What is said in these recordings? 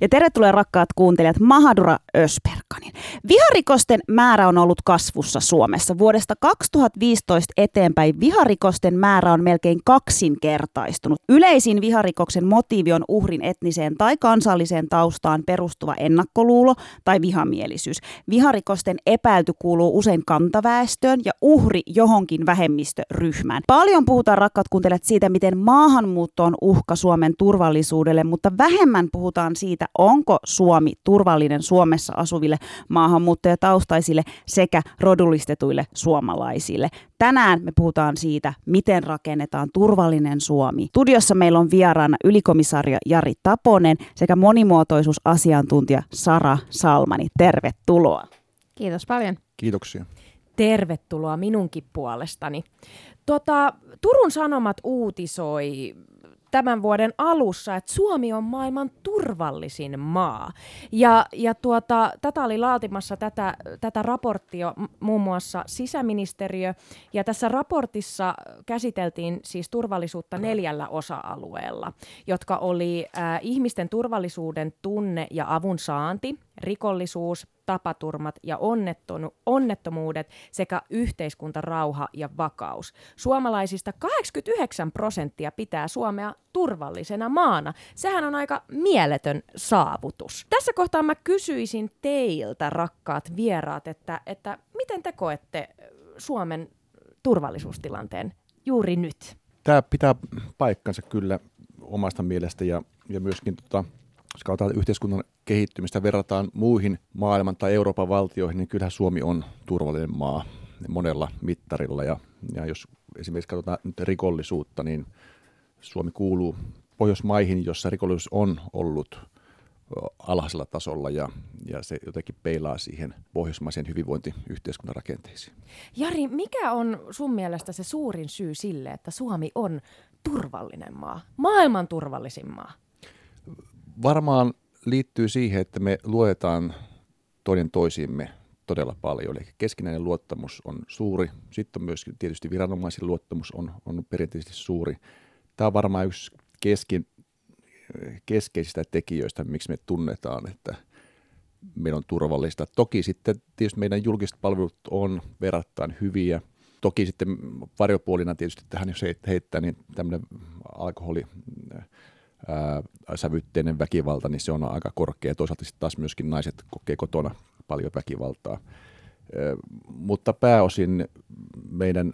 Ja tervetuloa rakkaat kuuntelijat Mahadura Ösperkanin. Viharikosten määrä on ollut kasvussa Suomessa. Vuodesta 2015 eteenpäin viharikosten määrä on melkein kaksinkertaistunut. Yleisin viharikoksen motiivi on uhrin etniseen tai kansalliseen taustaan perustuva ennakkoluulo tai vihamielisyys. Viharikosten epäilty kuuluu usein kantaväestöön ja uhri johonkin vähemmistöryhmään. Paljon puhutaan rakkaat kuuntelijat siitä, miten maahanmuutto on uhka Suomen turvallisuudelle, mutta vähemmän puhutaan siitä, onko Suomi turvallinen Suomessa asuville maahanmuuttajataustaisille sekä rodullistetuille suomalaisille. Tänään me puhutaan siitä, miten rakennetaan turvallinen Suomi. Studiossa meillä on vieraana ylikomisario Jari Taponen sekä monimuotoisuusasiantuntija Sara Salmani. Tervetuloa. Kiitos paljon. Kiitoksia. Tervetuloa minunkin puolestani. Tuota, Turun Sanomat uutisoi tämän vuoden alussa, että Suomi on maailman turvallisin maa. Ja, ja tuota, tätä oli laatimassa tätä, tätä raporttia muun muassa sisäministeriö, ja tässä raportissa käsiteltiin siis turvallisuutta neljällä osa-alueella, jotka oli äh, ihmisten turvallisuuden tunne ja avun saanti, rikollisuus, tapaturmat ja onnettomuudet sekä yhteiskuntarauha ja vakaus. Suomalaisista 89 prosenttia pitää Suomea turvallisena maana. Sehän on aika mieletön saavutus. Tässä kohtaa mä kysyisin teiltä, rakkaat vieraat, että, että miten te koette Suomen turvallisuustilanteen juuri nyt? Tämä pitää paikkansa kyllä omasta mielestä ja, ja myöskin tota, jos katsotaan yhteiskunnan kehittymistä verrataan muihin maailman tai Euroopan valtioihin, niin kyllähän Suomi on turvallinen maa monella mittarilla. Ja, ja jos esimerkiksi katsotaan nyt rikollisuutta, niin Suomi kuuluu Pohjoismaihin, jossa rikollisuus on ollut alhaisella tasolla ja, ja se jotenkin peilaa siihen pohjoismaisen hyvinvointiyhteiskunnan rakenteisiin. Jari, mikä on sun mielestä se suurin syy sille, että Suomi on turvallinen maa, maailman turvallisin maa? Varmaan liittyy siihen, että me luetaan toinen toisiimme todella paljon. Eli keskinäinen luottamus on suuri. Sitten on myös tietysti viranomaisen luottamus on, on perinteisesti suuri. Tämä on varmaan yksi keskin, keskeisistä tekijöistä, miksi me tunnetaan, että meillä on turvallista. Toki sitten tietysti meidän julkiset palvelut on verrattain hyviä. Toki sitten varjopuolina tietysti tähän jos heittää, niin tämmöinen alkoholi sävytteinen väkivalta, niin se on aika korkea. Toisaalta sitten taas myöskin naiset kokee kotona paljon väkivaltaa. Mutta pääosin meidän,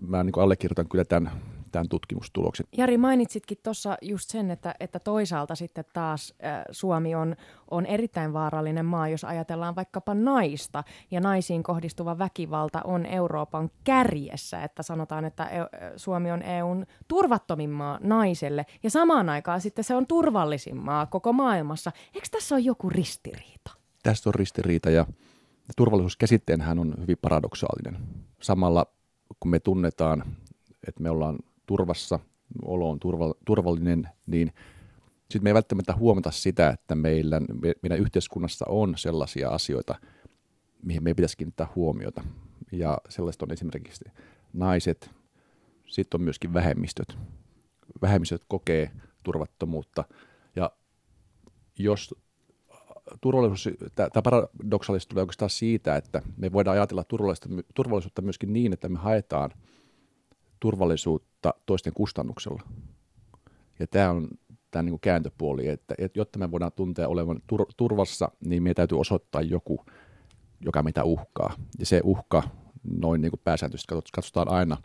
mä niin allekirjoitan kyllä tämän tämän tutkimustuloksen. Jari, mainitsitkin tuossa just sen, että, että toisaalta sitten taas äh, Suomi on, on erittäin vaarallinen maa, jos ajatellaan vaikkapa naista, ja naisiin kohdistuva väkivalta on Euroopan kärjessä, että sanotaan, että e- Suomi on EUn turvattomin maa naiselle, ja samaan aikaan sitten se on turvallisin maa koko maailmassa. Eikö tässä ole joku ristiriita? Tästä on ristiriita, ja turvallisuuskäsitteenhän on hyvin paradoksaalinen. Samalla kun me tunnetaan, että me ollaan turvassa, olo on turva, turvallinen, niin sitten me ei välttämättä huomata sitä, että meillä, meidän yhteiskunnassa on sellaisia asioita, mihin meidän pitäisi kiinnittää huomiota. Ja sellaista on esimerkiksi naiset, sitten on myöskin vähemmistöt. Vähemmistöt kokee turvattomuutta. Ja jos turvallisuus, tämä paradoksaalisesti tulee oikeastaan siitä, että me voidaan ajatella turvallisuutta myöskin niin, että me haetaan – turvallisuutta toisten kustannuksella. Ja tämä on tämä niin kääntöpuoli, että, että jotta me voidaan tuntea olevan tur, turvassa, niin meidän täytyy osoittaa joku, joka meitä uhkaa. Ja se uhka noin niin kuin pääsääntöisesti katsotaan aina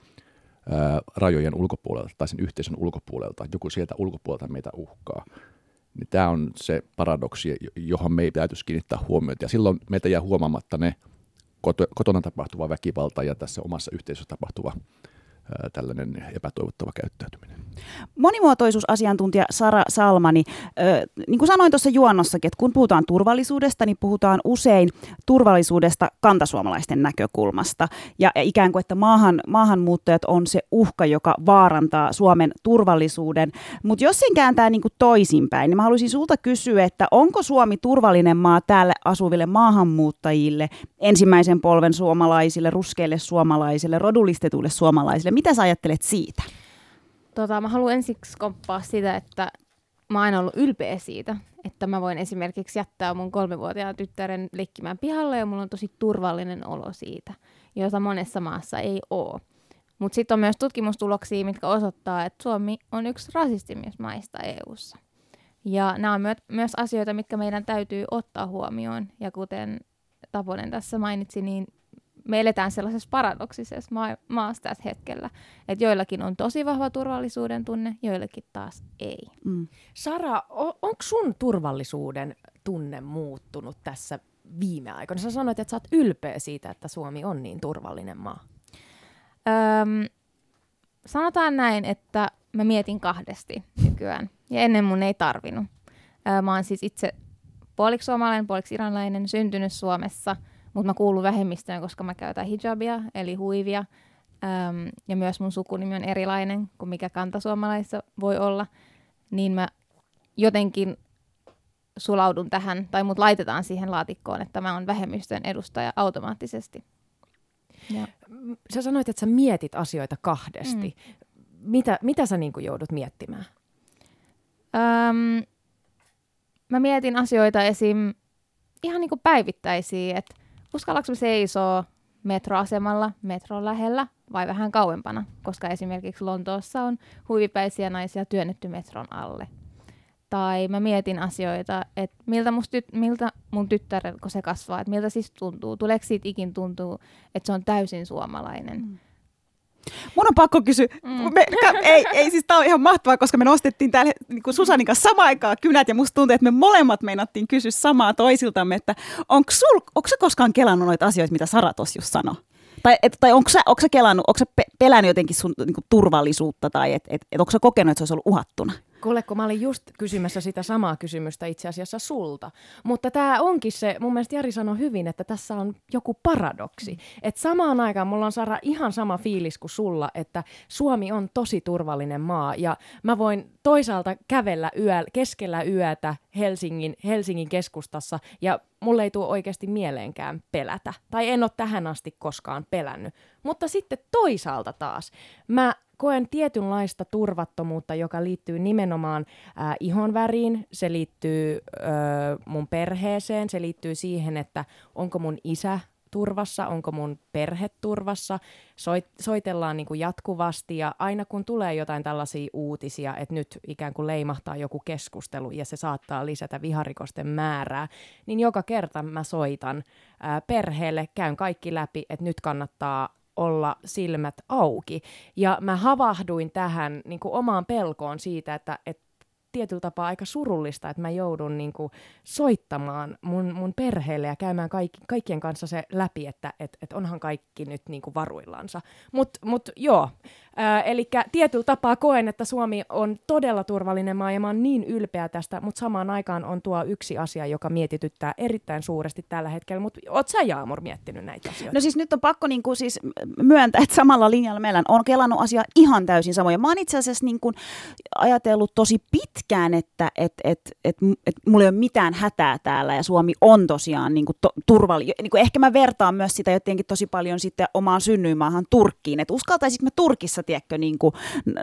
ää, rajojen ulkopuolelta tai sen yhteisön ulkopuolelta. Joku sieltä ulkopuolelta meitä uhkaa. Niin tämä on se paradoksi, johon meidän täytyisi kiinnittää huomiota. Ja silloin meitä jää huomaamatta ne kotona tapahtuva väkivalta ja tässä omassa yhteisössä tapahtuva tällainen epätoivottava käyttäytyminen. Monimuotoisuusasiantuntija Sara Salmani, niin kuin sanoin tuossa juonnossakin, että kun puhutaan turvallisuudesta, niin puhutaan usein turvallisuudesta kantasuomalaisten näkökulmasta. Ja, ja ikään kuin, että maahan, maahanmuuttajat on se uhka, joka vaarantaa Suomen turvallisuuden. Mutta jos sen kääntää niin kuin toisinpäin, niin mä haluaisin sulta kysyä, että onko Suomi turvallinen maa täällä asuville maahanmuuttajille, ensimmäisen polven suomalaisille, ruskeille suomalaisille, rodullistetuille suomalaisille? Mitä sä ajattelet siitä? Tota, mä haluan ensiksi komppaa sitä, että mä oon aina ollut ylpeä siitä, että mä voin esimerkiksi jättää mun kolmevuotiaan tyttären leikkimään pihalle ja mulla on tosi turvallinen olo siitä, jota monessa maassa ei ole. Mutta sitten on myös tutkimustuloksia, mitkä osoittaa, että Suomi on yksi rasistimimmista maista EU:ssa. Ja nämä on myö- myös asioita, mitkä meidän täytyy ottaa huomioon. Ja kuten Taponen tässä mainitsi, niin me eletään sellaisessa paradoksisessa ma- maassa tässä hetkellä, että joillakin on tosi vahva turvallisuuden tunne, joillakin taas ei. Mm. Sara, onko sun turvallisuuden tunne muuttunut tässä viime aikoina? Sä sanoit, että sä oot ylpeä siitä, että Suomi on niin turvallinen maa. Öm, sanotaan näin, että mä mietin kahdesti nykyään. Ja ennen mun ei tarvinnut. Öö, mä oon siis itse puoliksi suomalainen, puoliksi iranilainen, syntynyt Suomessa, mutta mä kuulun vähemmistöön, koska mä käytän hijabia, eli huivia. Öm, ja myös mun sukunimi on erilainen kuin mikä kantasuomalaisessa voi olla. Niin mä jotenkin sulaudun tähän, tai mut laitetaan siihen laatikkoon, että mä oon vähemmistön edustaja automaattisesti. Ja. Sä sanoit, että sä mietit asioita kahdesti. Mm. Mitä, mitä sä niin joudut miettimään? Öm, mä mietin asioita esim. ihan niin kuin päivittäisiä, että uskallanko mä seisoo metroasemalla, metron lähellä vai vähän kauempana, koska esimerkiksi Lontoossa on huivipäisiä naisia työnnetty metron alle. Tai mä mietin asioita, että miltä, tyt, miltä mun tyttär, kun se kasvaa, että miltä siis tuntuu, tuleeko siitä ikin tuntuu, että se on täysin suomalainen. Mm. Mun on pakko kysyä, mm. me, ka, ei, ei siis tää on ihan mahtavaa, koska me nostettiin täällä niin kuin Susanin kanssa samaan aikaan kynät ja musta tuntuu, että me molemmat meinattiin kysyä samaa toisiltamme, että onko sul, onko sä koskaan kelannut noita asioita, mitä Sara tossa just sanoi? Tai, et, tai onko sä, onko sä kelannut, onko sä pelännyt jotenkin sun niin kuin, turvallisuutta tai et, et, et, onko sä kokenut, että se olisi ollut uhattuna? Kuule, kun mä olin just kysymässä sitä samaa kysymystä itse asiassa sulta. Mutta tämä onkin se, mun mielestä Jari sanoi hyvin, että tässä on joku paradoksi. Mm. Että samaan aikaan mulla on Sara ihan sama fiilis kuin sulla, että Suomi on tosi turvallinen maa. Ja mä voin toisaalta kävellä yö, keskellä yötä Helsingin, Helsingin keskustassa ja mulle ei tule oikeasti mieleenkään pelätä. Tai en ole tähän asti koskaan pelännyt. Mutta sitten toisaalta taas mä koen tietynlaista turvattomuutta, joka liittyy nimenomaan äh, ihonväriin, se liittyy äh, mun perheeseen, se liittyy siihen, että onko mun isä turvassa, onko mun perhe turvassa. Soit, soitellaan niin kuin jatkuvasti ja aina kun tulee jotain tällaisia uutisia, että nyt ikään kuin leimahtaa joku keskustelu ja se saattaa lisätä viharikosten määrää, niin joka kerta mä soitan ää, perheelle, käyn kaikki läpi, että nyt kannattaa olla silmät auki. Ja mä havahduin tähän niin kuin omaan pelkoon siitä, että, että tietyllä tapaa aika surullista, että mä joudun niin kuin, soittamaan mun, mun perheelle ja käymään kaikki, kaikkien kanssa se läpi, että et, et onhan kaikki nyt niin kuin varuillansa. Mutta mut, joo, eli tietyllä tapaa koen, että Suomi on todella turvallinen maa ja mä oon niin ylpeä tästä, mutta samaan aikaan on tuo yksi asia, joka mietityttää erittäin suuresti tällä hetkellä. Mutta oot sä Jaamur miettinyt näitä asioita? No siis nyt on pakko niin kuin siis myöntää, että samalla linjalla meillä on kelannut asia ihan täysin samoja. Mä oon itse asiassa niin kuin ajatellut tosi pitkään, että et, et, et, et mulla ei ole mitään hätää täällä ja Suomi on tosiaan niin kuin to, turvallinen. Niin kuin ehkä mä vertaan myös sitä jotenkin tosi paljon sitten omaan synnyinmaahan Turkkiin, että uskaltaisinko mä Turkissa tiedätkö, niin kuin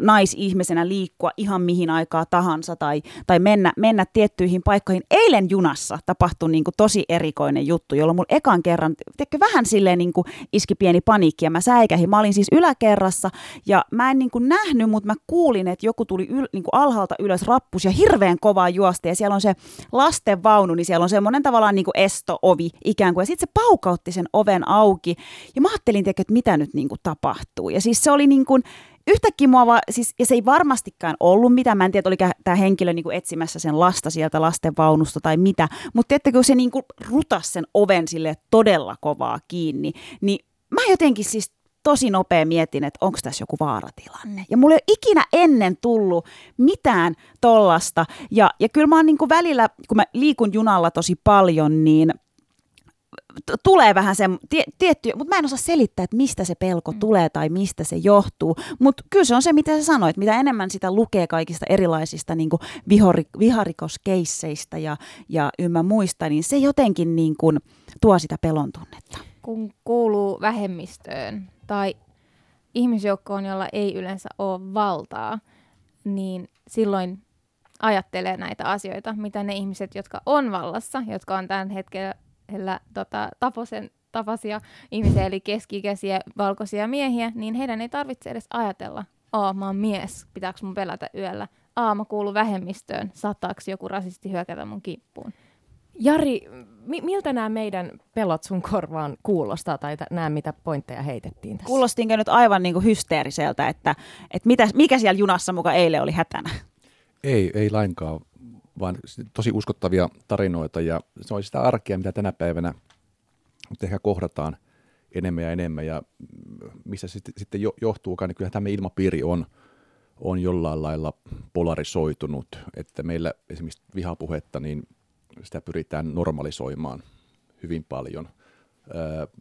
naisihmisenä liikkua ihan mihin aikaa tahansa tai, tai mennä, mennä tiettyihin paikkoihin. Eilen junassa tapahtui niin kuin tosi erikoinen juttu, jolloin mulla ekan kerran, tiedätkö, vähän silleen niin kuin iski pieni paniikki ja mä säikähin. Mä olin siis yläkerrassa ja mä en niin kuin nähnyt, mutta mä kuulin, että joku tuli yl, niin kuin alhaalta ylös rappus ja hirveän kovaa juosta ja siellä on se lasten vaunu, niin siellä on semmoinen tavallaan niin kuin esto-ovi ikään kuin ja sitten se paukautti sen oven auki ja mä ajattelin, tiedätkö, että mitä nyt niin kuin tapahtuu. Ja siis se oli niin kuin, yhtäkkiä mua vaan, siis, ja se ei varmastikaan ollut mitään, mä en tiedä, oliko tämä henkilö niin kuin etsimässä sen lasta sieltä lasten vaunusta tai mitä, mutta tiedättekö, se niin kuin rutas sen oven sille todella kovaa kiinni, niin mä jotenkin siis tosi nopea mietin, että onko tässä joku vaaratilanne. Ja mulla ei ole ikinä ennen tullut mitään tollasta. Ja, ja kyllä mä oon niin kuin välillä, kun mä liikun junalla tosi paljon, niin tulee vähän se tie, tietty, mutta mä en osaa selittää, että mistä se pelko mm. tulee tai mistä se johtuu. Mutta kyllä se on se, mitä sä sanoit, mitä enemmän sitä lukee kaikista erilaisista niin vihori, viharikoskeisseistä ja, ja ymmä muista, niin se jotenkin niin kuin tuo sitä pelon tunnetta. Kun kuuluu vähemmistöön tai ihmisjoukkoon, jolla ei yleensä ole valtaa, niin silloin ajattelee näitä asioita, mitä ne ihmiset, jotka on vallassa, jotka on tämän hetkellä tota, taposen tapasia ihmisiä, eli keskikäisiä valkoisia miehiä, niin heidän ei tarvitse edes ajatella, aa mä oon mies, pitääkö mun pelätä yöllä, aa mä kuulun vähemmistöön, saattaako joku rasisti hyökätä mun kippuun. Jari, mi- miltä nämä meidän pelot sun korvaan kuulostaa tai t- nämä mitä pointteja heitettiin tässä? Kuulostinko nyt aivan niin kuin hysteeriseltä, että, että mitä, mikä siellä junassa muka eilen oli hätänä? Ei, ei lainkaan, vaan tosi uskottavia tarinoita ja se on sitä arkea, mitä tänä päivänä ehkä kohdataan enemmän ja enemmän ja missä se sitten johtuukaan, niin kyllähän tämä ilmapiiri on, on jollain lailla polarisoitunut, että meillä esimerkiksi vihapuhetta, niin sitä pyritään normalisoimaan hyvin paljon.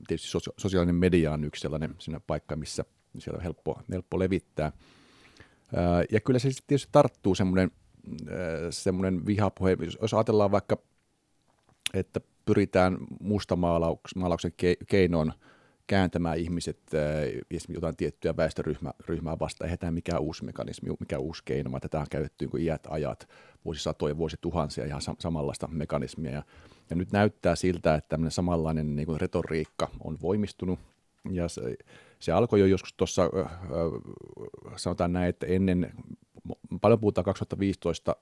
Tietysti sosiaalinen media on yksi sellainen paikka, missä siellä on helppo, helppo levittää. Ja kyllä se tietysti tarttuu semmoinen, semmoinen vihapuhe, jos ajatellaan vaikka, että pyritään mustamaalauksen keinoin kääntämään ihmiset jotain tiettyä väestöryhmää vastaan. Eihän tämä mikään uusi mekanismi, mikä uusi keino, vaan tätä on käytetty niin iät ajat, vuosisatoja, vuosituhansia ihan samanlaista mekanismia. Ja, ja nyt näyttää siltä, että tämmöinen samanlainen niin kuin retoriikka on voimistunut. Ja se, se alkoi jo joskus tuossa, äh, sanotaan näin, että ennen, paljon puhutaan 2015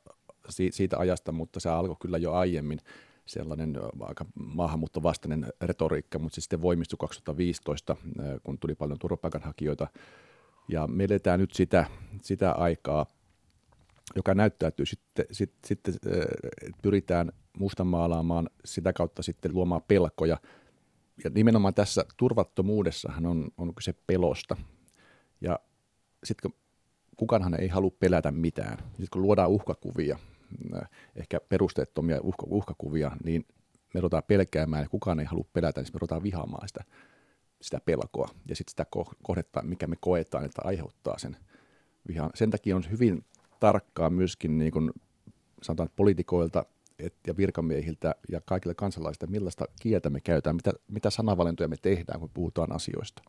siitä ajasta, mutta se alkoi kyllä jo aiemmin sellainen aika maahanmuuttovastainen retoriikka, mutta se sitten voimistui 2015, kun tuli paljon turvapaikanhakijoita. Ja me eletään nyt sitä, sitä aikaa, joka näyttäytyy sitten, sitten, sitten pyritään mustamaalaamaan sitä kautta sitten luomaan pelkoja. Ja nimenomaan tässä turvattomuudessahan on, on kyse pelosta. Ja sitten kukaanhan ei halua pelätä mitään. Sitten kun luodaan uhkakuvia, ehkä perusteettomia uhka, uhkakuvia, niin me ruvetaan pelkäämään ja kukaan ei halua pelätä, niin me ruvetaan vihaamaan sitä, sitä pelkoa ja sitten sitä kohdetta, mikä me koetaan, että aiheuttaa sen vihan. Sen takia on hyvin tarkkaa myöskin niin kuin sanotaan, poliitikoilta et, ja virkamiehiltä ja kaikille kansalaisilta, millaista kieltä me käytetään, mitä, mitä sanavalintoja me tehdään, kun puhutaan asioista.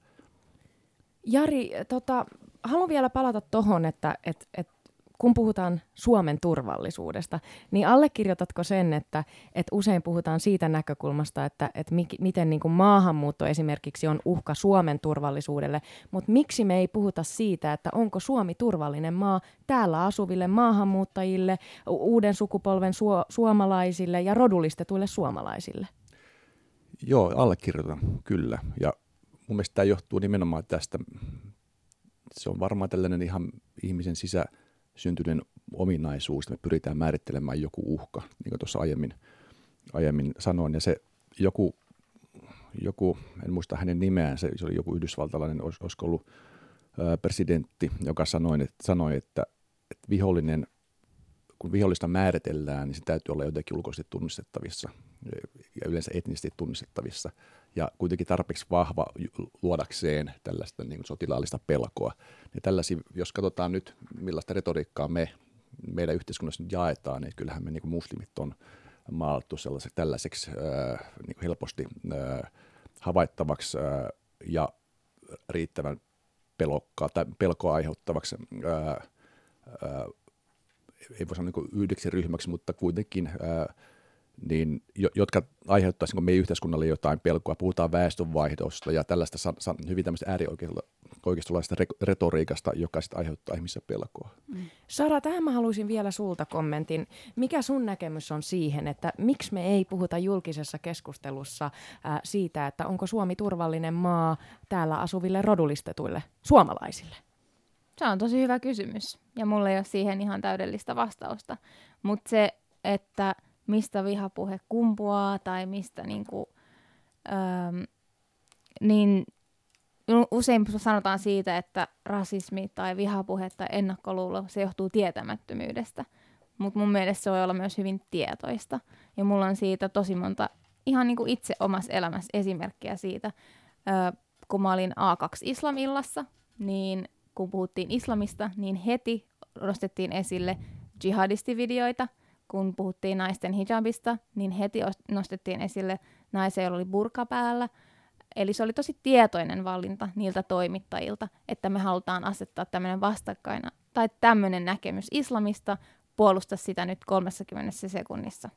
Jari, tota, haluan vielä palata tuohon, että et, et kun puhutaan Suomen turvallisuudesta, niin allekirjoitatko sen, että, että usein puhutaan siitä näkökulmasta, että, että mi, miten niin kuin maahanmuutto esimerkiksi on uhka Suomen turvallisuudelle, mutta miksi me ei puhuta siitä, että onko Suomi turvallinen maa täällä asuville maahanmuuttajille, uuden sukupolven su- suomalaisille ja rodullistetuille suomalaisille? Joo, allekirjoitan kyllä. Ja mun mielestä tämä johtuu nimenomaan tästä, se on varmaan tällainen ihan ihmisen sisä syntyneen ominaisuus, me pyritään määrittelemään joku uhka, niin kuin tuossa aiemmin, aiemmin sanoin, ja se joku, joku, en muista hänen nimeään, se, oli joku yhdysvaltalainen, olis, olisiko ollut presidentti, joka sanoi, että, sanoi että, että vihollinen, kun vihollista määritellään, niin se täytyy olla jotenkin ulkoisesti tunnistettavissa ja yleensä etnisesti tunnistettavissa ja kuitenkin tarpeeksi vahva luodakseen tällaista niin sotilaallista pelkoa. Ja tällaisia, jos katsotaan nyt, millaista retoriikkaa me meidän yhteiskunnassa jaetaan, niin kyllähän me niin kuin muslimit on maalattu sellaiseksi, tällaiseksi äh, niin kuin helposti äh, havaittavaksi äh, ja riittävän pelokkaa, tai pelkoa aiheuttavaksi, ei voi sanoa niin yhdeksi ryhmäksi, mutta kuitenkin äh, niin, jotka aiheuttaisivat niin meidän yhteiskunnalle jotain pelkoa. Puhutaan väestönvaihdosta ja tällaista hyvin tämmöistä äärioikeistolaisesta retoriikasta, joka sitten aiheuttaa ihmisissä pelkoa. Mm. Sara, tähän mä haluaisin vielä sulta kommentin. Mikä sun näkemys on siihen, että miksi me ei puhuta julkisessa keskustelussa äh, siitä, että onko Suomi turvallinen maa täällä asuville rodullistetuille suomalaisille? Se on tosi hyvä kysymys ja mulla ei ole siihen ihan täydellistä vastausta. Mutta se, että – mistä vihapuhe kumpuaa tai mistä niin kuin, ähm, niin usein sanotaan siitä, että rasismi tai vihapuhe tai ennakkoluulo, se johtuu tietämättömyydestä. Mutta mun mielestä se voi olla myös hyvin tietoista. Ja mulla on siitä tosi monta ihan niin kuin itse omassa elämässä esimerkkiä siitä. Ö, kun mä olin A2-islamillassa, niin kun puhuttiin islamista, niin heti nostettiin esille jihadistivideoita. Kun puhuttiin naisten hijabista, niin heti nostettiin esille naisia, joilla oli burka päällä. Eli se oli tosi tietoinen valinta niiltä toimittajilta, että me halutaan asettaa tämmöinen vastakkaina tai tämmöinen näkemys islamista, puolusta sitä nyt 30 sekunnissa.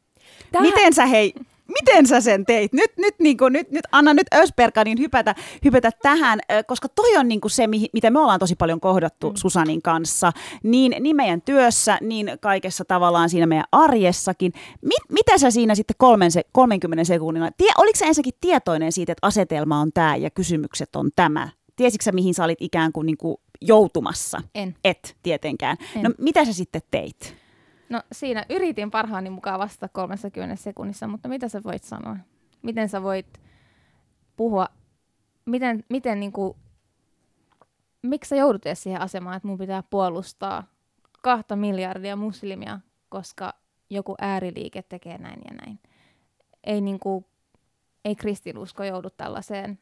Tähän... Miten sä hei, miten sä sen teit? Nyt, nyt, niin kuin, nyt, nyt anna nyt Ösperkanin hypätä, hypätä tähän, koska toi on niin kuin se, mitä me ollaan tosi paljon kohdattu mm. Susanin kanssa, niin, niin meidän työssä, niin kaikessa tavallaan siinä meidän arjessakin. Mit, mitä sä siinä sitten kolmen se, 30 sekunnilla, tie, oliko sä ensinnäkin tietoinen siitä, että asetelma on tämä ja kysymykset on tämä? Tiesitkö sä, mihin sä olit ikään kuin, niin kuin joutumassa? En. Et tietenkään. En. No mitä sä sitten teit? No siinä yritin parhaani mukaan vastata 30 sekunnissa, mutta mitä sä voit sanoa? Miten sä voit puhua, miten, miten niinku, miksi sä joudut edes siihen asemaan, että mun pitää puolustaa kahta miljardia muslimia, koska joku ääriliike tekee näin ja näin. Ei, niinku, ei kristinusko joudu tällaiseen,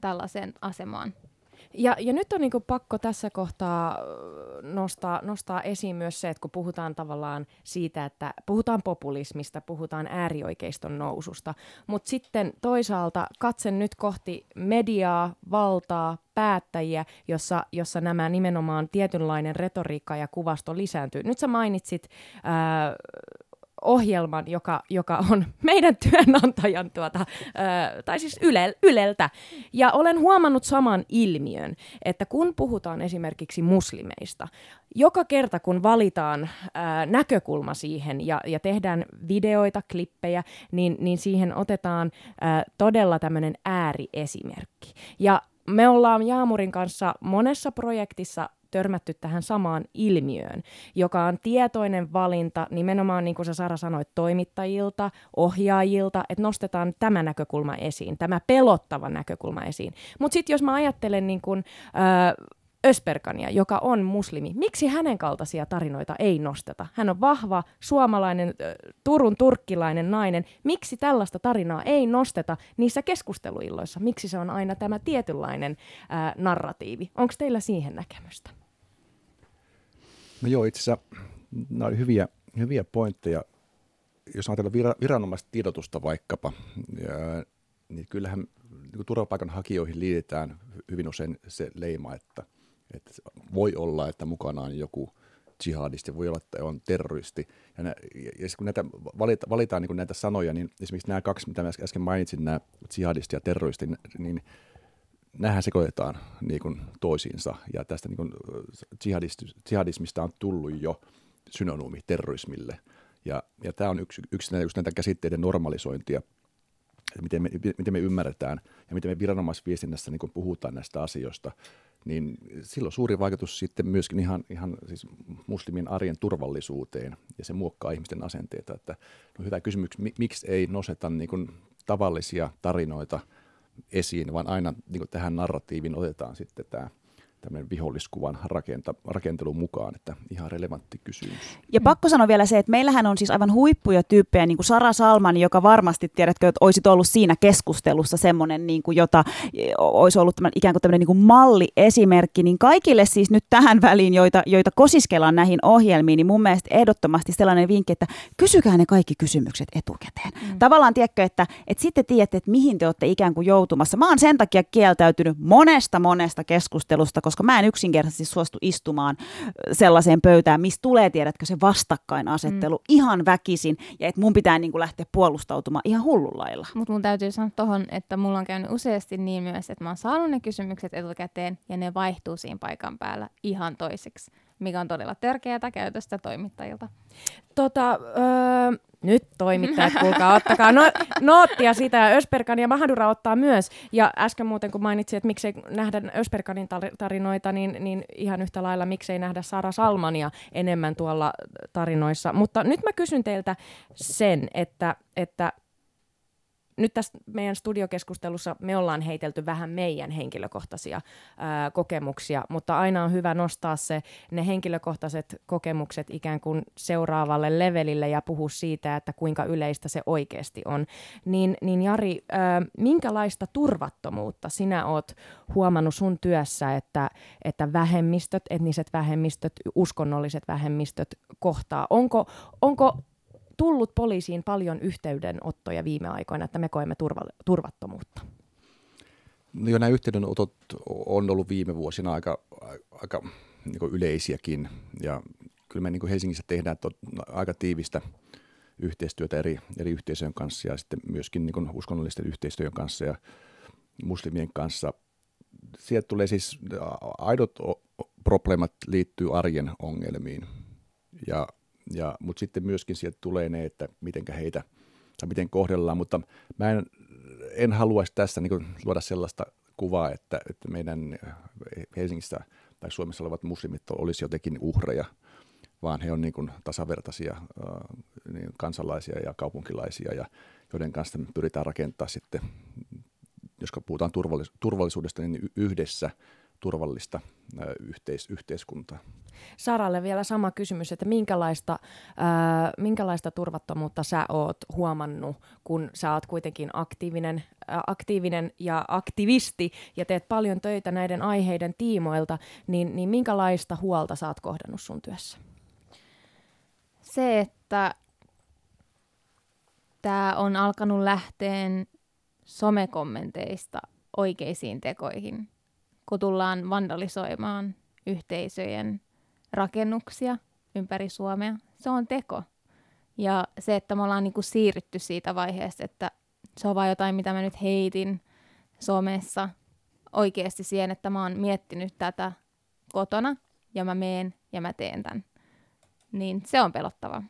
tällaiseen asemaan. Ja, ja nyt on niinku pakko tässä kohtaa nostaa, nostaa esiin myös se, että kun puhutaan tavallaan siitä, että puhutaan populismista, puhutaan äärioikeiston noususta, mutta sitten toisaalta katsen nyt kohti mediaa, valtaa, päättäjiä, jossa, jossa nämä nimenomaan tietynlainen retoriikka ja kuvasto lisääntyy. Nyt sä mainitsit ää, ohjelman, joka, joka on meidän työnantajan, tuota, ö, tai siis Yle, Yleltä. Ja olen huomannut saman ilmiön, että kun puhutaan esimerkiksi muslimeista, joka kerta kun valitaan ö, näkökulma siihen ja, ja tehdään videoita, klippejä, niin, niin siihen otetaan ö, todella tämmöinen ääriesimerkki. Ja me ollaan Jaamurin kanssa monessa projektissa törmätty tähän samaan ilmiöön, joka on tietoinen valinta nimenomaan, niin kuin sä Sara sanoit, toimittajilta, ohjaajilta, että nostetaan tämä näkökulma esiin, tämä pelottava näkökulma esiin. Mutta sitten jos mä ajattelen niin kuin, äh, Ösperkania, joka on muslimi. Miksi hänen kaltaisia tarinoita ei nosteta? Hän on vahva suomalainen, Turun turkkilainen nainen. Miksi tällaista tarinaa ei nosteta niissä keskusteluilloissa? Miksi se on aina tämä tietynlainen ää, narratiivi? Onko teillä siihen näkemystä? No joo, itse asiassa nämä oli hyviä, hyviä pointteja. Jos ajatellaan vira, viranomaistiedotusta vaikkapa, niin kyllähän niin turvapaikanhakijoihin liitetään hyvin usein se leima, että, että voi olla, että mukana on joku jihadisti, voi olla, että on terroristi. Ja, nä, ja, ja kun näitä valita, valitaan niin näitä sanoja, niin esimerkiksi nämä kaksi, mitä mä äsken mainitsin, nämä jihadisti ja terroristi, niin nämähän sekoitetaan niin kuin toisiinsa ja tästä niin kuin jihadismista on tullut jo synonyymi terrorismille. Ja, ja tämä on yksi, yksi näitä, näitä käsitteiden normalisointia, että miten me, miten me ymmärretään ja miten me viranomaisviestinnässä niin kun puhutaan näistä asioista, niin silloin suuri vaikutus sitten myöskin ihan, ihan siis muslimin arjen turvallisuuteen ja se muokkaa ihmisten asenteita. Että, no hyvä kysymys, miksi ei nosteta niin kuin tavallisia tarinoita – esiin, vaan aina niin tähän narratiivin otetaan sitten tämä tämmöinen viholliskuvan rakenta, rakentelun mukaan, että ihan relevantti kysymys. Ja pakko sanoa vielä se, että meillähän on siis aivan huippuja tyyppejä, niin kuin Sara Salman, joka varmasti, tiedätkö, että olisit ollut siinä keskustelussa semmoinen, niin kuin, jota olisi ollut tämän, ikään kuin tämmöinen niin kuin malliesimerkki, niin kaikille siis nyt tähän väliin, joita, joita kosiskellaan näihin ohjelmiin, niin mun mielestä ehdottomasti sellainen vinkki, että kysykää ne kaikki kysymykset etukäteen. Mm. Tavallaan, tiedätkö, että, että sitten tiedätte, että mihin te olette ikään kuin joutumassa. Mä oon sen takia kieltäytynyt monesta, monesta keskustelusta, koska mä en yksinkertaisesti suostu istumaan sellaiseen pöytään, missä tulee, tiedätkö, se vastakkainasettelu mm. ihan väkisin, ja että mun pitää niin kuin lähteä puolustautumaan ihan hullullailla. Mutta mun täytyy sanoa tohon, että mulla on käynyt useasti niin myös, että mä oon saanut ne kysymykset etukäteen, ja ne vaihtuu siinä paikan päällä ihan toiseksi mikä on todella törkeätä käytöstä toimittajilta. Tota, öö, nyt toimittajat, kuulkaa, ottakaa no, noottia sitä. Ja Ösperkan ja Mahadura ottaa myös. Ja äsken muuten, kun mainitsin, että miksei nähdä Ösperkanin tarinoita, niin, niin ihan yhtä lailla miksei nähdä Sara Salmania enemmän tuolla tarinoissa. Mutta nyt mä kysyn teiltä sen, että, että nyt tässä meidän studiokeskustelussa me ollaan heitelty vähän meidän henkilökohtaisia ää, kokemuksia, mutta aina on hyvä nostaa se, ne henkilökohtaiset kokemukset ikään kuin seuraavalle levelille ja puhua siitä, että kuinka yleistä se oikeasti on. Niin, niin Jari, ää, minkälaista turvattomuutta sinä oot huomannut sun työssä, että, että vähemmistöt, etniset vähemmistöt, uskonnolliset vähemmistöt kohtaa? Onko, onko tullut poliisiin paljon yhteydenottoja viime aikoina, että me koemme turva, turvattomuutta? No jo nämä yhteydenotot on ollut viime vuosina aika, aika niin yleisiäkin ja kyllä me niin Helsingissä tehdään aika tiivistä yhteistyötä eri, eri yhteisöjen kanssa ja sitten myöskin niin uskonnollisten yhteistyön kanssa ja muslimien kanssa. Sieltä tulee siis aidot probleemat liittyy arjen ongelmiin ja ja, mutta sitten myöskin sieltä tulee ne, että miten heitä tai miten kohdellaan, mutta mä en, en haluaisi tässä niin luoda sellaista kuvaa, että, että meidän Helsingissä tai Suomessa olevat muslimit olisi jotenkin uhreja, vaan he on niin kuin tasavertaisia äh, niin kansalaisia ja kaupunkilaisia, ja joiden kanssa me pyritään rakentamaan sitten, jos puhutaan turvallisuudesta, niin yhdessä turvallista yhteis- yhteiskuntaa. Saralle vielä sama kysymys, että minkälaista, ää, minkälaista turvattomuutta sä oot huomannut, kun sä oot kuitenkin aktiivinen, ää, aktiivinen ja aktivisti ja teet paljon töitä näiden aiheiden tiimoilta, niin, niin minkälaista huolta sä oot kohdannut sun työssä? Se, että tämä on alkanut lähteen somekommenteista oikeisiin tekoihin, kun tullaan vandalisoimaan yhteisöjen rakennuksia ympäri Suomea. Se on teko. Ja se, että me ollaan niinku siirrytty siitä vaiheesta, että se on vain jotain, mitä mä nyt heitin somessa oikeasti siihen, että mä oon miettinyt tätä kotona ja mä meen ja mä teen tämän. Niin se on pelottavaa.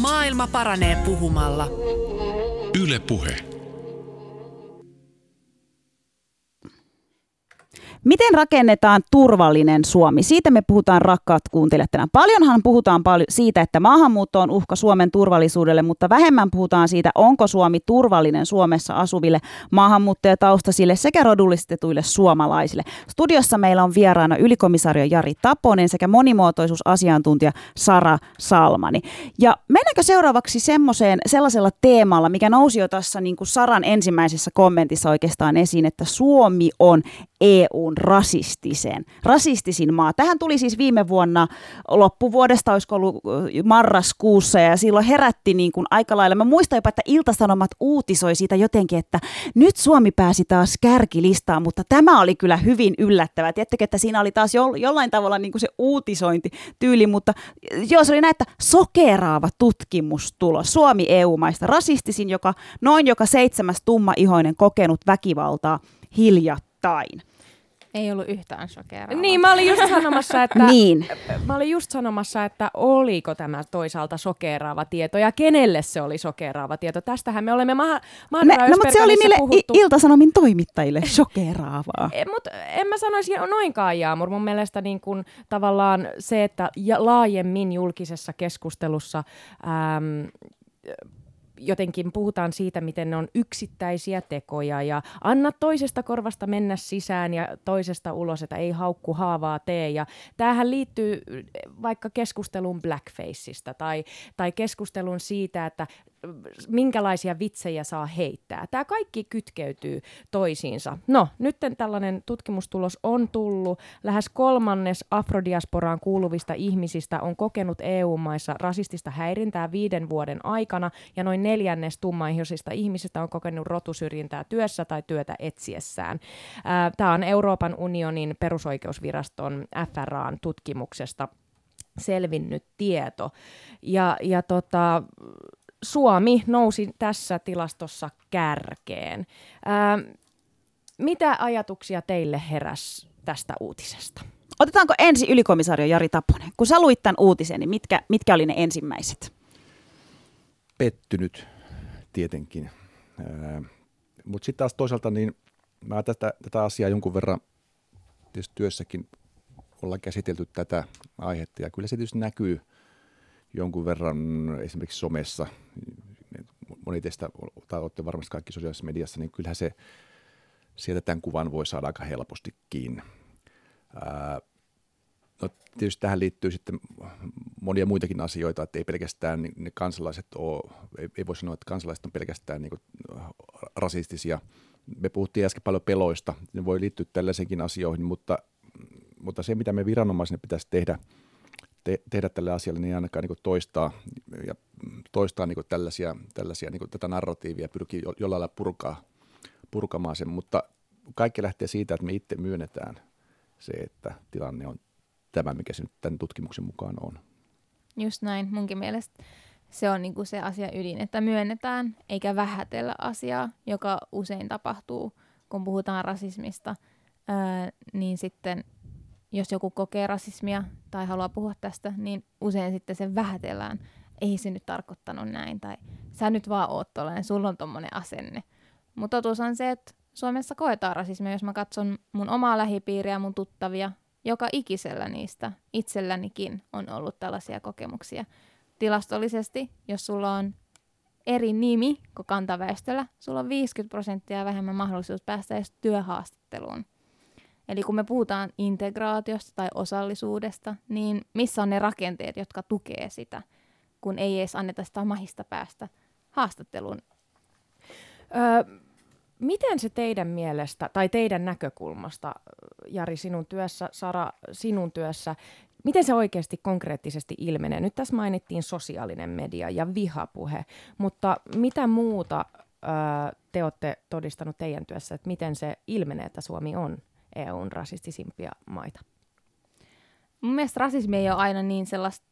Maailma paranee puhumalla. Yle Puhe. Miten rakennetaan turvallinen Suomi? Siitä me puhutaan rakkaat kuuntelijat tänään. Paljonhan puhutaan paljon siitä, että maahanmuutto on uhka Suomen turvallisuudelle, mutta vähemmän puhutaan siitä, onko Suomi turvallinen Suomessa asuville maahanmuuttajataustaisille sekä rodullistetuille suomalaisille. Studiossa meillä on vieraana ylikomisario Jari Taponen sekä monimuotoisuusasiantuntija Sara Salmani. Ja mennäänkö seuraavaksi semmoiseen sellaisella teemalla, mikä nousi jo tässä niin kuin Saran ensimmäisessä kommentissa oikeastaan esiin, että Suomi on EUn rasistisen, rasistisin maa. Tähän tuli siis viime vuonna loppuvuodesta, olisiko ollut marraskuussa, ja silloin herätti niin kuin aika lailla. Mä muistan jopa, että Iltasanomat uutisoi siitä jotenkin, että nyt Suomi pääsi taas kärkilistaan, mutta tämä oli kyllä hyvin yllättävää. Tiedättekö, että siinä oli taas jo, jollain tavalla niin kuin se uutisointityyli, mutta joo, se oli näin, että sokeraava tutkimustulos. Suomi EU-maista rasistisin, joka noin joka seitsemäs tummaihoinen kokenut väkivaltaa hiljattain. Ei ollut yhtään shokeraavaa. Niin, mä olin just sanomassa, että, niin. mä olin just sanomassa, että oliko tämä toisaalta sokeraava tieto ja kenelle se oli sokeraava tieto. Tästähän me olemme ma- ma- me, no, mutta se oli niille puhuttu. Iltasanomin toimittajille shokeraavaa. e, mutta en mä sanoisi noinkaan Jaamur. Mun mielestä niin kun, tavallaan se, että laajemmin julkisessa keskustelussa äm, jotenkin puhutaan siitä, miten ne on yksittäisiä tekoja ja anna toisesta korvasta mennä sisään ja toisesta ulos, että ei haukku haavaa tee. Ja tämähän liittyy vaikka keskusteluun blackfaceista tai, tai keskusteluun siitä, että minkälaisia vitsejä saa heittää. Tämä kaikki kytkeytyy toisiinsa. No, nyt tällainen tutkimustulos on tullut. Lähes kolmannes afrodiasporaan kuuluvista ihmisistä on kokenut EU-maissa rasistista häirintää viiden vuoden aikana, ja noin neljännes tummaihoisista ihmisistä on kokenut rotusyrjintää työssä tai työtä etsiessään. Tämä on Euroopan unionin perusoikeusviraston FRAn tutkimuksesta selvinnyt tieto. Ja, ja tota, Suomi nousi tässä tilastossa kärkeen. Ää, mitä ajatuksia teille heräs tästä uutisesta? Otetaanko ensi ylikomisario Jari Taponen? Kun sä luit tämän uutisen, niin mitkä, mitkä oli ne ensimmäiset? Pettynyt tietenkin. Mutta sitten taas toisaalta niin mä tätä, tätä asiaa jonkun verran tietysti työssäkin ollaan käsitelty tätä aihetta ja kyllä se tietysti näkyy, jonkun verran esimerkiksi somessa, moni teistä, tai olette varmasti kaikki sosiaalisessa mediassa, niin kyllähän se sieltä tämän kuvan voi saada aika helposti kiinni. Ää, no, tietysti tähän liittyy sitten monia muitakin asioita, että ei pelkästään ne kansalaiset ole, ei, ei voi sanoa, että kansalaiset on pelkästään niin rasistisia. Me puhuttiin äsken paljon peloista, ne voi liittyä tällaisiinkin asioihin, mutta, mutta se, mitä me viranomaisille pitäisi tehdä, te, tehdä tälle asialle, niin ainakaan niin toistaa, ja toistaa niin tällaisia, tällaisia niin tätä narratiivia, pyrkii jo, jollain lailla purkaa, purkamaan sen, mutta kaikki lähtee siitä, että me itse myönnetään se, että tilanne on tämä, mikä se nyt tämän tutkimuksen mukaan on. Just näin, munkin mielestä se on niinku se asia ydin, että myönnetään eikä vähätellä asiaa, joka usein tapahtuu, kun puhutaan rasismista, ää, niin sitten jos joku kokee rasismia tai haluaa puhua tästä, niin usein sitten se vähätellään. Ei se nyt tarkoittanut näin, tai sä nyt vaan oot tollainen, sulla on tommonen asenne. Mutta totuus on se, että Suomessa koetaan rasismia, jos mä katson mun omaa lähipiiriä, mun tuttavia, joka ikisellä niistä itsellänikin on ollut tällaisia kokemuksia. Tilastollisesti, jos sulla on eri nimi kuin kantaväestöllä, sulla on 50 prosenttia vähemmän mahdollisuus päästä edes työhaastatteluun. Eli kun me puhutaan integraatiosta tai osallisuudesta, niin missä on ne rakenteet, jotka tukee sitä, kun ei edes anneta sitä mahista päästä haastatteluun? Öö, miten se teidän mielestä tai teidän näkökulmasta, Jari sinun työssä, Sara sinun työssä, miten se oikeasti konkreettisesti ilmenee? Nyt tässä mainittiin sosiaalinen media ja vihapuhe, mutta mitä muuta öö, te olette todistanut teidän työssä, että miten se ilmenee, että Suomi on EUn rasistisimpia maita? Mun mielestä rasismi ei ole aina niin sellaista,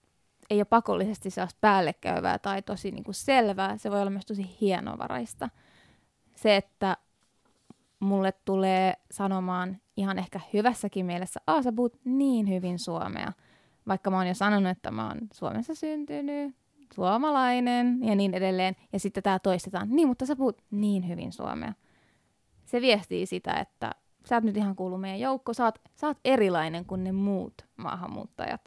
ei ole pakollisesti sellaista päällekäyvää tai tosi niin kuin selvää. Se voi olla myös tosi hienovaraista. Se, että mulle tulee sanomaan ihan ehkä hyvässäkin mielessä, Aa, sä puhut niin hyvin suomea. Vaikka mä oon jo sanonut, että mä oon Suomessa syntynyt, suomalainen ja niin edelleen. Ja sitten tää toistetaan, niin, mutta sä puhut niin hyvin suomea. Se viestii sitä, että sä et nyt ihan kuulu meidän joukko, sä oot, sä oot erilainen kuin ne muut maahanmuuttajat.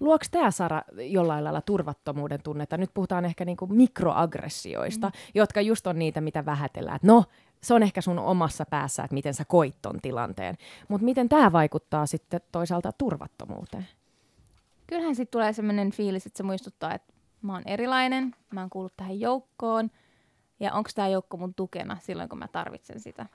Luoks tämä, Sara, jollain lailla turvattomuuden tunnetta? Nyt puhutaan ehkä niinku mikroaggressioista, mm. jotka just on niitä, mitä vähätellään. Et no, se on ehkä sun omassa päässä, että miten sä koit ton tilanteen. Mutta miten tämä vaikuttaa sitten toisaalta turvattomuuteen? Kyllähän sitten tulee sellainen fiilis, että se muistuttaa, että mä oon erilainen, mä oon kuullut tähän joukkoon, ja onko tämä joukko mun tukena silloin, kun mä tarvitsen sitä.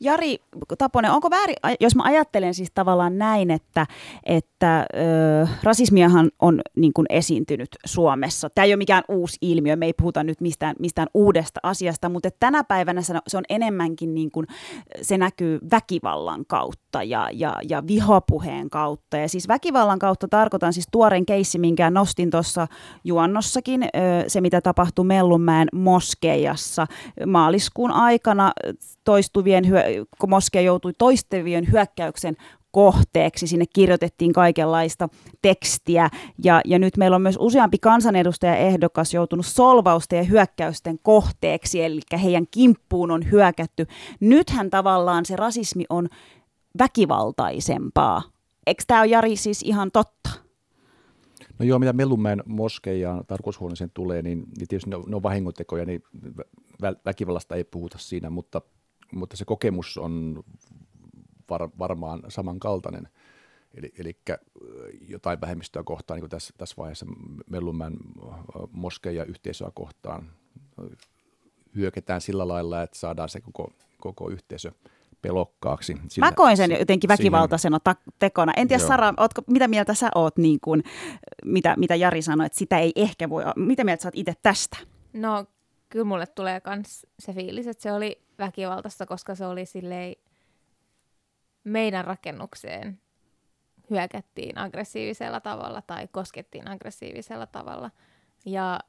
Jari Taponen, onko väärin, jos mä ajattelen siis tavallaan näin, että, että ö, rasismiahan on niin kuin esiintynyt Suomessa. Tämä ei ole mikään uusi ilmiö, me ei puhuta nyt mistään, mistään uudesta asiasta, mutta tänä päivänä se on enemmänkin niin kuin, se näkyy väkivallan kautta ja, ja, ja vihapuheen kautta. Ja siis väkivallan kautta tarkoitan siis tuoren keissi, minkä nostin tuossa juonnossakin, se mitä tapahtui Mellunmäen moskeijassa maaliskuun aikana toistuvien, kun moskea joutui toistuvien hyökkäyksen kohteeksi. Sinne kirjoitettiin kaikenlaista tekstiä ja, ja nyt meillä on myös useampi kansanedustaja ehdokas joutunut solvausten ja hyökkäysten kohteeksi, eli heidän kimppuun on hyökätty. Nythän tavallaan se rasismi on väkivaltaisempaa. Eikö tämä ole Jari siis ihan totta? No joo, mitä Mellunmäen moskeijaan tarkoitushuoneeseen tulee, niin, niin tietysti ne on, ne on vahingontekoja, niin vä- väkivallasta ei puhuta siinä, mutta mutta se kokemus on var, varmaan samankaltainen. Eli, eli jotain vähemmistöä kohtaan, niin kuin tässä, tässä vaiheessa Mellunmäen moskeja yhteisöä kohtaan hyöketään sillä lailla, että saadaan se koko, koko yhteisö pelokkaaksi. Sillä, Mä koin sen jotenkin väkivaltaisena ta- tekona. En tiedä, Joo. Sara, ootko, mitä mieltä sä oot, niin kuin, mitä, mitä Jari sanoi, että sitä ei ehkä voi... Mitä mieltä sä oot itse tästä? No, kyllä mulle tulee myös se fiilis, että se oli väkivaltaista, koska se oli silleen meidän rakennukseen hyökättiin aggressiivisella tavalla tai koskettiin aggressiivisella tavalla. Ja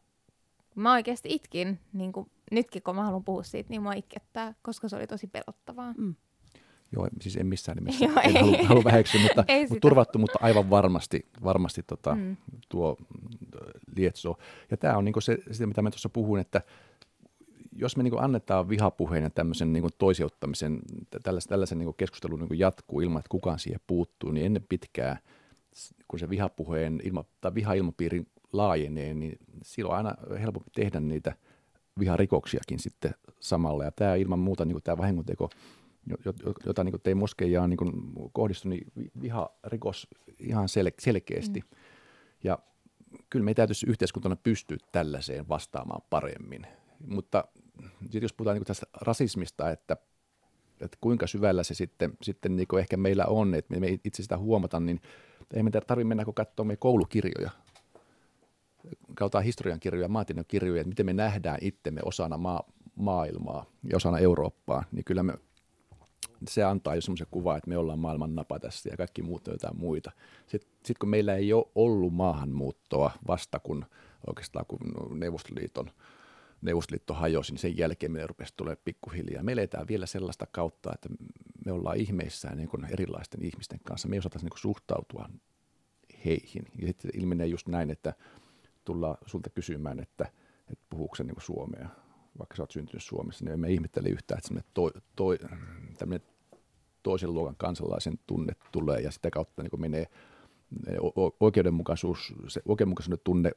mä oikeasti itkin, niin kuin, nytkin kun mä haluan puhua siitä, niin mua itkettää, koska se oli tosi pelottavaa. Mm. Joo, siis en missään nimessä, Joo, en halua, halua väheksyä, mutta, mutta turvattu, mutta aivan varmasti, varmasti tota, mm. tuo lietso. Ja tämä on niin se, sitä, mitä mä tuossa puhuin, että jos me niin annetaan vihapuheen ja tämmöisen niin toisiuttamisen, tällaisen, tällaisen niin keskustelun niin jatkuu ilman, että kukaan siihen puuttuu, niin ennen pitkää, kun se vihapuheen ilma, tai vihailmapiirin laajenee, niin silloin on aina helpompi tehdä niitä viharikoksiakin sitten samalla. Ja tämä ilman muuta niin tämä vahingonteko, jota niin Tei Moskeijaan niin kohdistui, niin viharikos ihan sel- selkeästi. Mm. Ja kyllä me täytyisi yhteiskuntana pystyä tällaiseen vastaamaan paremmin. Mutta sitten jos puhutaan niin tästä rasismista, että, että kuinka syvällä se sitten, sitten niin ehkä meillä on, että me itse sitä huomata, niin ei me tarvitse mennä katsomaan meidän koulukirjoja, kautta historian kirjoja, maantieteen kirjoja, että miten me nähdään itsemme osana maa, maailmaa ja osana Eurooppaa, niin kyllä me, se antaa jo semmoisen kuvan, että me ollaan maailman napa tässä ja kaikki muut on jotain muita. Sitten sit kun meillä ei ole ollut maahanmuuttoa vasta kun oikeastaan kun Neuvostoliiton Neuvostoliitto hajosi, niin sen jälkeen me rupesi tulemaan pikkuhiljaa. Me eletään vielä sellaista kautta, että me ollaan ihmeissään niin erilaisten ihmisten kanssa. Me ei osata niin suhtautua heihin. Ja sitten ilmenee just näin, että tullaan sulta kysymään, että, että puhuuko se niin suomea, vaikka sä oot syntynyt Suomessa, niin emme ihmettele yhtään, että toi, toi, toisen luokan kansalaisen tunne tulee ja sitä kautta niin menee oikeudenmukaisuus, se oikeudenmukaisuuden tunne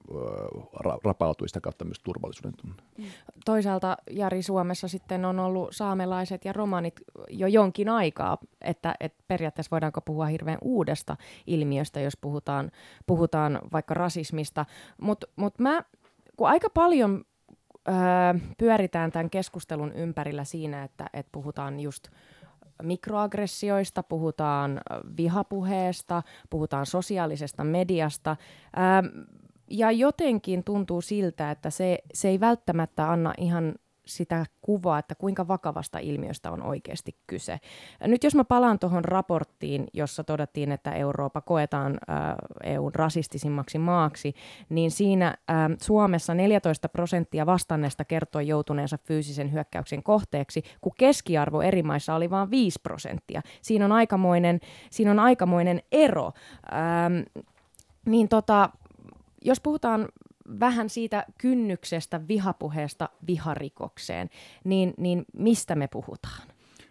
rapautuu sitä kautta myös turvallisuuden tunne. Mm. Toisaalta Jari Suomessa sitten on ollut saamelaiset ja romanit jo jonkin aikaa, että, että periaatteessa voidaanko puhua hirveän uudesta ilmiöstä, jos puhutaan, puhutaan vaikka rasismista, mutta mut mä, kun aika paljon öö, pyöritään tämän keskustelun ympärillä siinä, että, että puhutaan just – mikroaggressioista, puhutaan vihapuheesta, puhutaan sosiaalisesta mediasta. ja jotenkin tuntuu siltä, että se, se ei välttämättä anna ihan sitä kuvaa, että kuinka vakavasta ilmiöstä on oikeasti kyse. Nyt jos mä palaan tuohon raporttiin, jossa todettiin, että Eurooppa koetaan EUn rasistisimmaksi maaksi, niin siinä Suomessa 14 prosenttia vastanneesta kertoi joutuneensa fyysisen hyökkäyksen kohteeksi, kun keskiarvo eri maissa oli vain 5 prosenttia. Siinä on aikamoinen, siinä on aikamoinen ero. Ähm, niin tota, jos puhutaan vähän siitä kynnyksestä vihapuheesta viharikokseen, niin, niin mistä me puhutaan?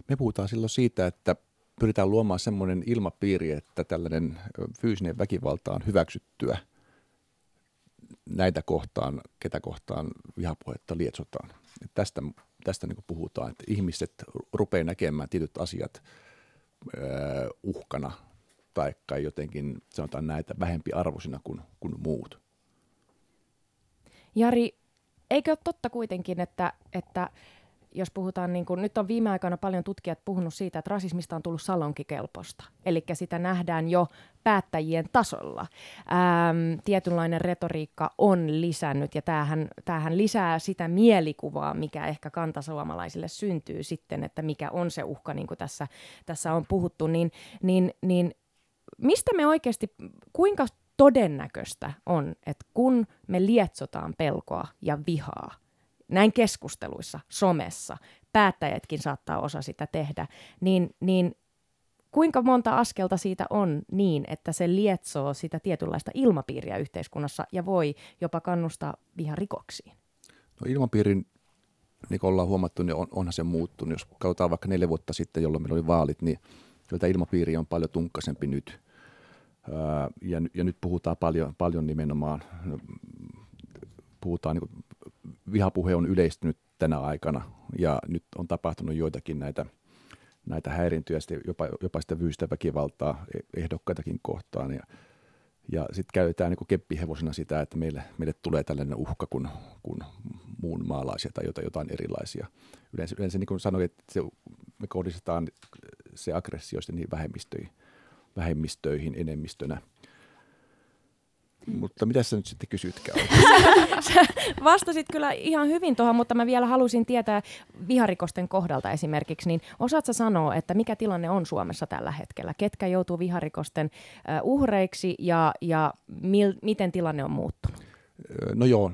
Me puhutaan silloin siitä, että pyritään luomaan semmoinen ilmapiiri, että tällainen fyysinen väkivalta on hyväksyttyä näitä kohtaan, ketä kohtaan vihapuhetta lietsotaan. Ja tästä tästä niin puhutaan, että ihmiset rupeaa näkemään tietyt asiat ö, uhkana tai jotenkin sanotaan näitä vähempi arvoisina kuin, kuin muut. Jari, eikö ole totta kuitenkin, että, että jos puhutaan, niin kuin, nyt on viime aikoina paljon tutkijat puhunut siitä, että rasismista on tullut salonkikelpoista. Eli sitä nähdään jo päättäjien tasolla. Ähm, tietynlainen retoriikka on lisännyt, ja tämähän, tämähän lisää sitä mielikuvaa, mikä ehkä kantasuomalaisille syntyy sitten, että mikä on se uhka, niin kuin tässä, tässä on puhuttu. Niin, niin, niin mistä me oikeasti, kuinka todennäköistä on, että kun me lietsotaan pelkoa ja vihaa, näin keskusteluissa, somessa, päättäjätkin saattaa osa sitä tehdä, niin, niin kuinka monta askelta siitä on niin, että se lietsoo sitä tietynlaista ilmapiiriä yhteiskunnassa ja voi jopa kannustaa viharikoksiin? No ilmapiirin, niin kuin ollaan huomattu, niin on, onhan se muuttunut. Jos katsotaan vaikka neljä vuotta sitten, jolloin meillä oli vaalit, niin kyllä ilmapiiri on paljon tunkkaisempi nyt ja, ja nyt puhutaan paljon, paljon nimenomaan, puhutaan niin vihapuhe on yleistynyt tänä aikana ja nyt on tapahtunut joitakin näitä, näitä häirintyjä, jopa, jopa sitä fyysistä väkivaltaa e, ehdokkaitakin kohtaan ja, ja sitten käytetään niin keppihevosena sitä, että meille, meille tulee tällainen uhka kuin, kuin muun maalaisia tai jotain, jotain erilaisia. Yleensä, yleensä niin kuin sanoin, että se, me kohdistetaan se aggressio niin vähemmistöihin vähemmistöihin enemmistönä. Mm. Mutta mitä sä nyt sitten kysytkään? sä vastasit kyllä ihan hyvin tuohon, mutta mä vielä halusin tietää viharikosten kohdalta esimerkiksi, niin osaatko sanoa, että mikä tilanne on Suomessa tällä hetkellä? Ketkä joutuu viharikosten uh, uhreiksi ja, ja mil, miten tilanne on muuttunut? No joo,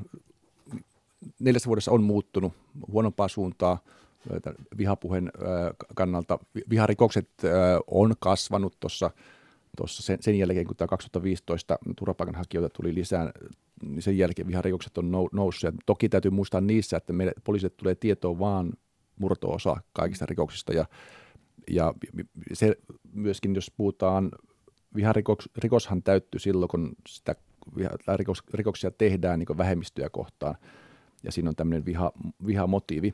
neljässä vuodessa on muuttunut huonompaa suuntaa vihapuheen kannalta. Viharikokset on kasvanut tuossa tuossa sen, sen jälkeen, kun tämä 2015 turvapaikanhakijoita tuli lisää, niin sen jälkeen viharikokset on noussut. Ja toki täytyy muistaa niissä, että meille poliisille tulee tietoa vaan murto-osa kaikista rikoksista. Ja, ja se myöskin, jos puhutaan viharikoshan täyttyy silloin, kun sitä rikoksia tehdään niin vähemmistöjä kohtaan ja siinä on tämmöinen viha, vihamotiivi,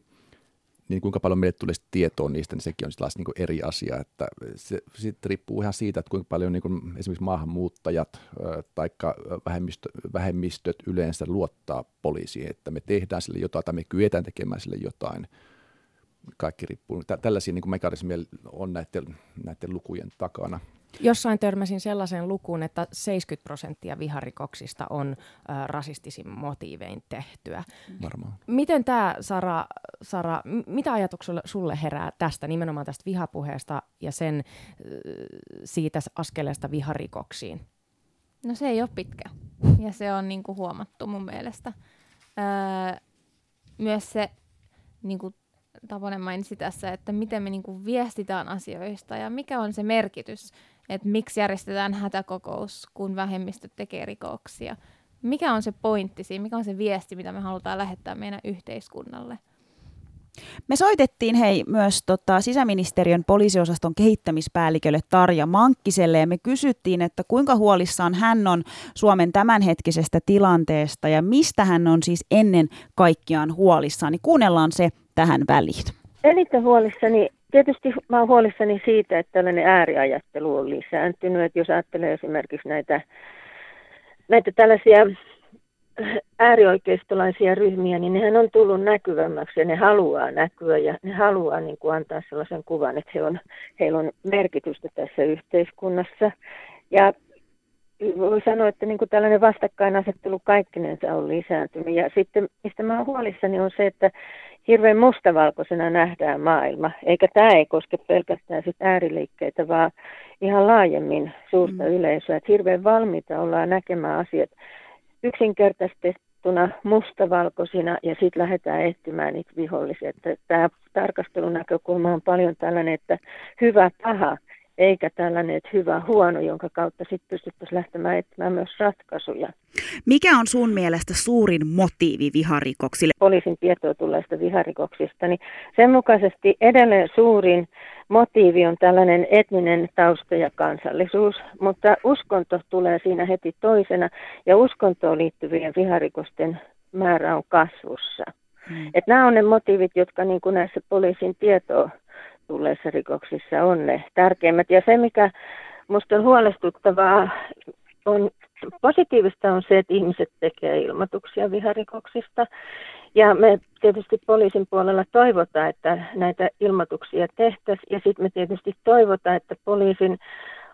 niin kuinka paljon meille tulee tietoa niistä, niin sekin on taas niin eri asia. Että se sitten riippuu ihan siitä, että kuinka paljon niin kuin esimerkiksi maahanmuuttajat tai vähemmistö, vähemmistöt yleensä luottaa poliisiin, että me tehdään sille jotain tai me kyetään tekemään sille jotain. Kaikki riippuu. Tällaisia niin mekanismeja on näiden, näiden lukujen takana. Jossain törmäsin sellaisen lukuun, että 70 prosenttia viharikoksista on ä, rasistisin motiivein tehtyä. Varmaan. Miten tämä, Sara, Sara, mitä ajatuksia sulle herää tästä, nimenomaan tästä vihapuheesta ja sen siitä askeleesta viharikoksiin? No se ei ole pitkä ja se on niinku huomattu mun mielestä. Öö, myös se niinku Taponen mainitsi tässä, että miten me niinku viestitään asioista ja mikä on se merkitys että miksi järjestetään hätäkokous, kun vähemmistöt tekee rikoksia. Mikä on se pointti siinä, mikä on se viesti, mitä me halutaan lähettää meidän yhteiskunnalle? Me soitettiin hei myös tota, sisäministeriön poliisiosaston kehittämispäällikölle Tarja Mankkiselle ja me kysyttiin, että kuinka huolissaan hän on Suomen tämänhetkisestä tilanteesta ja mistä hän on siis ennen kaikkiaan huolissaan. Niin kuunnellaan se tähän väliin. Eniten huolissani Tietysti mä olen huolissani siitä, että tällainen ääriajattelu on lisääntynyt. Että jos ajattelee esimerkiksi näitä, näitä tällaisia äärioikeistolaisia ryhmiä, niin nehän on tullut näkyvämmäksi ja ne haluaa näkyä ja ne haluaa niin kuin antaa sellaisen kuvan, että he on, heillä on merkitystä tässä yhteiskunnassa. Ja voi sanoa, että niin kuin tällainen vastakkainasettelu kaikkinensa on lisääntynyt. Ja sitten mistä mä olen huolissani on se, että hirveän mustavalkoisena nähdään maailma. Eikä tämä ei koske pelkästään sit ääriliikkeitä, vaan ihan laajemmin suurta mm. yleisöä. Että hirveän valmiita ollaan näkemään asiat yksinkertaistettuna mustavalkoisina ja sitten lähdetään etsimään niitä vihollisia. Tämä tarkastelunäkökulma on paljon tällainen, että hyvä, paha – eikä tällainen, että hyvä, huono, jonka kautta sitten pystyttäisiin lähtemään etsimään myös ratkaisuja. Mikä on sun mielestä suurin motiivi viharikoksille? Poliisin tietoa tulleista viharikoksista, niin sen mukaisesti edelleen suurin motiivi on tällainen etninen tausta ja kansallisuus, mutta uskonto tulee siinä heti toisena, ja uskontoon liittyvien viharikosten määrä on kasvussa. Hmm. Et nämä on ne motiivit, jotka niin kuin näissä poliisin tietoa tulleissa rikoksissa on ne tärkeimmät. Ja se, mikä minusta on huolestuttavaa, on positiivista on se, että ihmiset tekee ilmoituksia viharikoksista. Ja me tietysti poliisin puolella toivotaan, että näitä ilmoituksia tehtäisiin. Ja sitten me tietysti toivotaan, että poliisin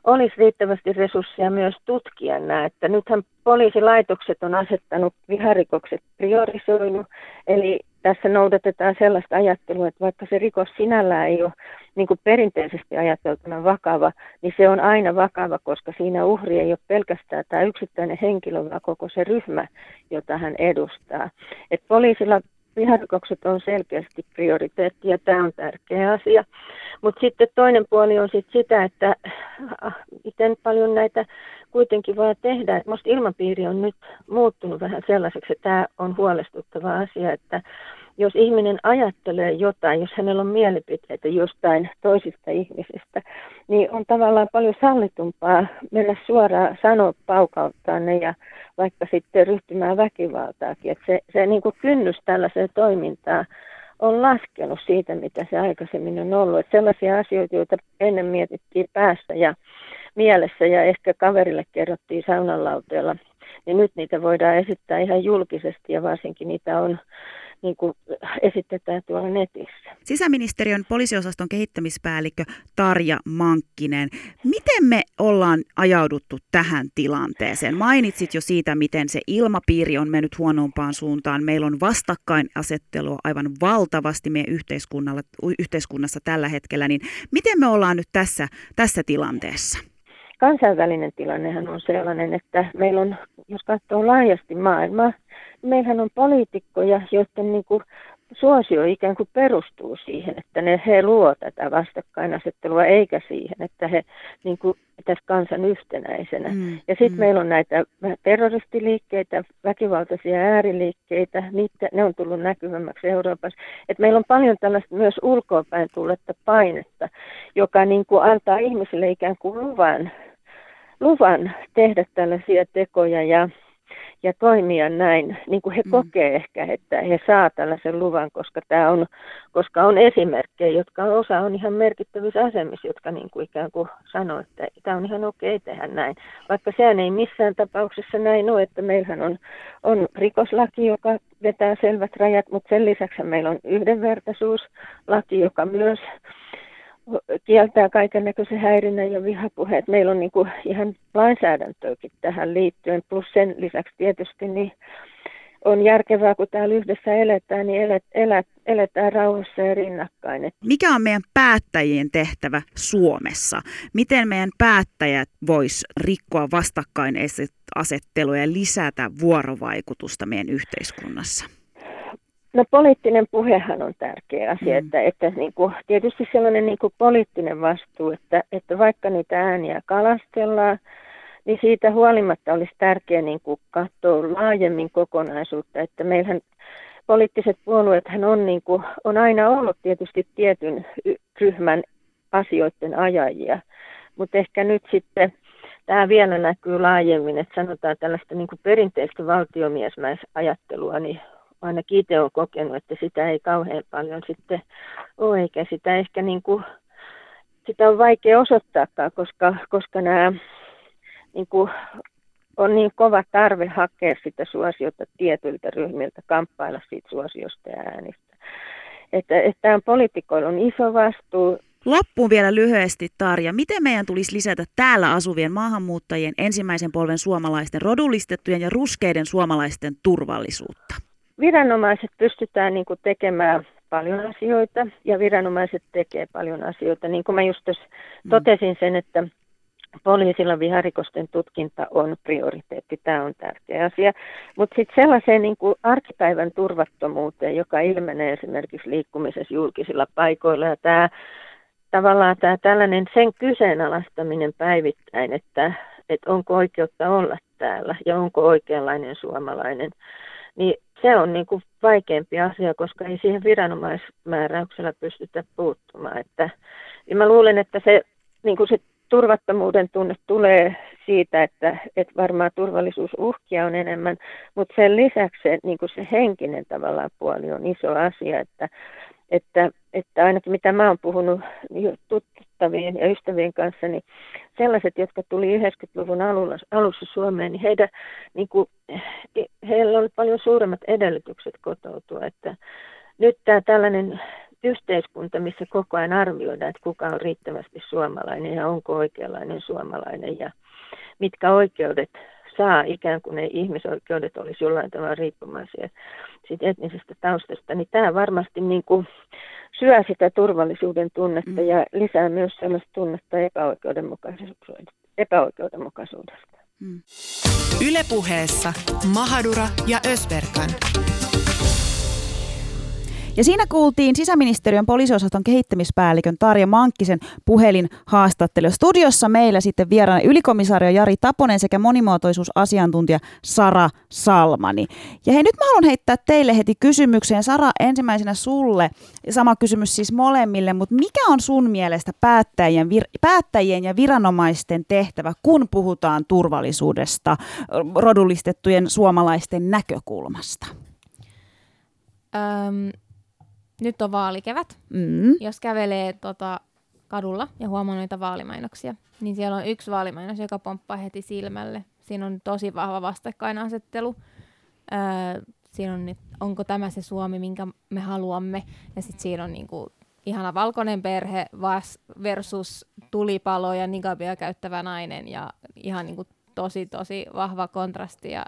olisi riittävästi resursseja myös tutkia nämä. Että nythän poliisilaitokset on asettanut viharikokset priorisoinut, eli tässä noudatetaan sellaista ajattelua, että vaikka se rikos sinällään ei ole niin kuin perinteisesti ajateltuna vakava, niin se on aina vakava, koska siinä uhri ei ole pelkästään tämä yksittäinen henkilö, vaan koko se ryhmä, jota hän edustaa. Et poliisilla viharikokset on selkeästi prioriteetti ja tämä on tärkeä asia. Mutta sitten toinen puoli on sit sitä, että äh, miten paljon näitä kuitenkin vaan tehdään. Minusta ilmapiiri on nyt muuttunut vähän sellaiseksi, että tämä on huolestuttava asia, että jos ihminen ajattelee jotain, jos hänellä on mielipiteitä jostain toisista ihmisistä, niin on tavallaan paljon sallitumpaa mennä suoraan sanoa paukauttaa ne ja vaikka sitten ryhtymään väkivaltaakin. Että se, se niin kuin kynnys tällaiseen toimintaan on laskenut siitä, mitä se aikaisemmin on ollut. Että sellaisia asioita, joita ennen mietittiin päässä ja mielessä ja ehkä kaverille kerrottiin saunanlauteella, niin nyt niitä voidaan esittää ihan julkisesti ja varsinkin niitä on niin kuin esitetään tuolla netissä. Sisäministeriön poliisiosaston kehittämispäällikkö Tarja Mankkinen, miten me ollaan ajauduttu tähän tilanteeseen? Mainitsit jo siitä, miten se ilmapiiri on mennyt huonompaan suuntaan. Meillä on vastakkainasettelua aivan valtavasti meidän yhteiskunnassa tällä hetkellä, niin miten me ollaan nyt tässä, tässä tilanteessa? Kansainvälinen tilannehan on sellainen, että meillä on, jos katsoo laajasti maailmaa, meillähän on poliitikkoja, joiden niin kuin suosio ikään kuin perustuu siihen, että ne, he luo tätä vastakkainasettelua, eikä siihen, että he niin kuin pitäisi kansan yhtenäisenä. Mm, ja sitten mm. meillä on näitä terroristiliikkeitä, väkivaltaisia ääriliikkeitä, niitä, ne on tullut näkyvämmäksi Euroopassa. Et meillä on paljon tällaista myös ulkoapäin tulletta painetta, joka niin kuin antaa ihmisille ikään kuin luvan, luvan tehdä tällaisia tekoja ja ja toimia näin, niin kuin he mm. kokee ehkä, että he saa tällaisen luvan, koska tämä on, koska on esimerkkejä, jotka osa on ihan merkittävissä asemissa, jotka niin kuin ikään kuin sanoo, että tämä on ihan okei tehdä näin. Vaikka sehän ei missään tapauksessa näin ole, että meillähän on, on rikoslaki, joka vetää selvät rajat, mutta sen lisäksi meillä on yhdenvertaisuuslaki, joka myös kieltää kaiken näköisen häirinnän ja vihapuheet. Meillä on niin kuin ihan lainsäädäntöäkin tähän liittyen, plus sen lisäksi tietysti niin on järkevää, kun täällä yhdessä eletään, niin elet, elät, eletään rauhassa ja rinnakkain. Mikä on meidän päättäjien tehtävä Suomessa? Miten meidän päättäjät vois rikkoa vastakkainasettelua ja lisätä vuorovaikutusta meidän yhteiskunnassa? No poliittinen puhehan on tärkeä asia, mm. että, että niin kuin, tietysti sellainen niin kuin poliittinen vastuu, että, että vaikka niitä ääniä kalastellaan, niin siitä huolimatta olisi tärkeää niin kuin katsoa laajemmin kokonaisuutta, että meillähän poliittiset puolueethan on, niin kuin, on aina ollut tietysti tietyn ryhmän asioiden ajajia, mutta ehkä nyt sitten tämä vielä näkyy laajemmin, että sanotaan tällaista niin kuin perinteistä valtiomiesmäisajattelua, niin ainakin itse olen kokenut, että sitä ei kauhean paljon sitten ole, eikä sitä ehkä niin kuin, sitä on vaikea osoittaakaan, koska, koska nämä niin kuin, on niin kova tarve hakea sitä suosiota tietyiltä ryhmiltä, kamppailla siitä suosiosta ja äänistä. Että, että tämän poliitikoilla on iso vastuu. Loppuun vielä lyhyesti, Tarja. Miten meidän tulisi lisätä täällä asuvien maahanmuuttajien, ensimmäisen polven suomalaisten, rodullistettujen ja ruskeiden suomalaisten turvallisuutta? Viranomaiset pystytään niin kuin tekemään paljon asioita ja viranomaiset tekee paljon asioita. Niin kuin mä just mm. totesin sen, että poliisilla viharikosten tutkinta on prioriteetti, tämä on tärkeä asia. Mutta sitten sellaiseen niin kuin arkipäivän turvattomuuteen, joka ilmenee esimerkiksi liikkumisessa julkisilla paikoilla ja tämä tavallaan tämä tällainen sen kyseenalaistaminen päivittäin, että, että onko oikeutta olla täällä ja onko oikeanlainen suomalainen, niin se on niin kuin vaikeampi asia, koska ei siihen viranomaismääräyksellä pystytä puuttumaan. Että, niin mä luulen, että se, niin kuin se turvattomuuden tunne tulee siitä, että, että varmaan turvallisuusuhkia on enemmän, mutta sen lisäksi se, niin kuin se henkinen tavallaan puoli on iso asia, että, että, että ainakin mitä mä oon puhunut tuttavien ja ystävien kanssa, niin sellaiset, jotka tuli 90-luvun alussa, Suomeen, niin, heidän, niin kuin, heillä oli paljon suuremmat edellytykset kotoutua. Että nyt tämä tällainen yhteiskunta, missä koko ajan arvioidaan, että kuka on riittävästi suomalainen ja onko oikeanlainen suomalainen ja mitkä oikeudet saa, ikään kuin ne ihmisoikeudet olisi jollain tavalla riippumaisia siitä etnisestä taustasta, niin tämä varmasti niin kuin syö sitä turvallisuuden tunnetta mm. ja lisää myös sellaista tunnetta epäoikeudenmukaisuudesta. epäoikeudenmukaisuudesta. Mm. Ylepuheessa Mahadura ja Ösberkan. Ja siinä kuultiin sisäministeriön poliisiosaston kehittämispäällikön Tarja Mankkisen puhelinhaastattelu. Studiossa meillä sitten vieraana ylikomissaario Jari Taponen sekä monimuotoisuusasiantuntija Sara Salmani. Ja hei, nyt mä haluan heittää teille heti kysymykseen. Sara, ensimmäisenä sulle. Sama kysymys siis molemmille, mutta mikä on sun mielestä päättäjien, vir- päättäjien ja viranomaisten tehtävä, kun puhutaan turvallisuudesta rodullistettujen suomalaisten näkökulmasta? Nyt on vaalikevät. Mm. Jos kävelee tota, kadulla ja huomaa noita vaalimainoksia, niin siellä on yksi vaalimainos, joka pomppaa heti silmälle. Siinä on tosi vahva vastakkainasettelu. Öö, siinä on, että onko tämä se Suomi, minkä me haluamme. Ja sitten siinä on niinku ihana valkoinen perhe vas versus tulipalo ja nigabia käyttävä nainen ja ihan niinku tosi tosi vahva kontrasti ja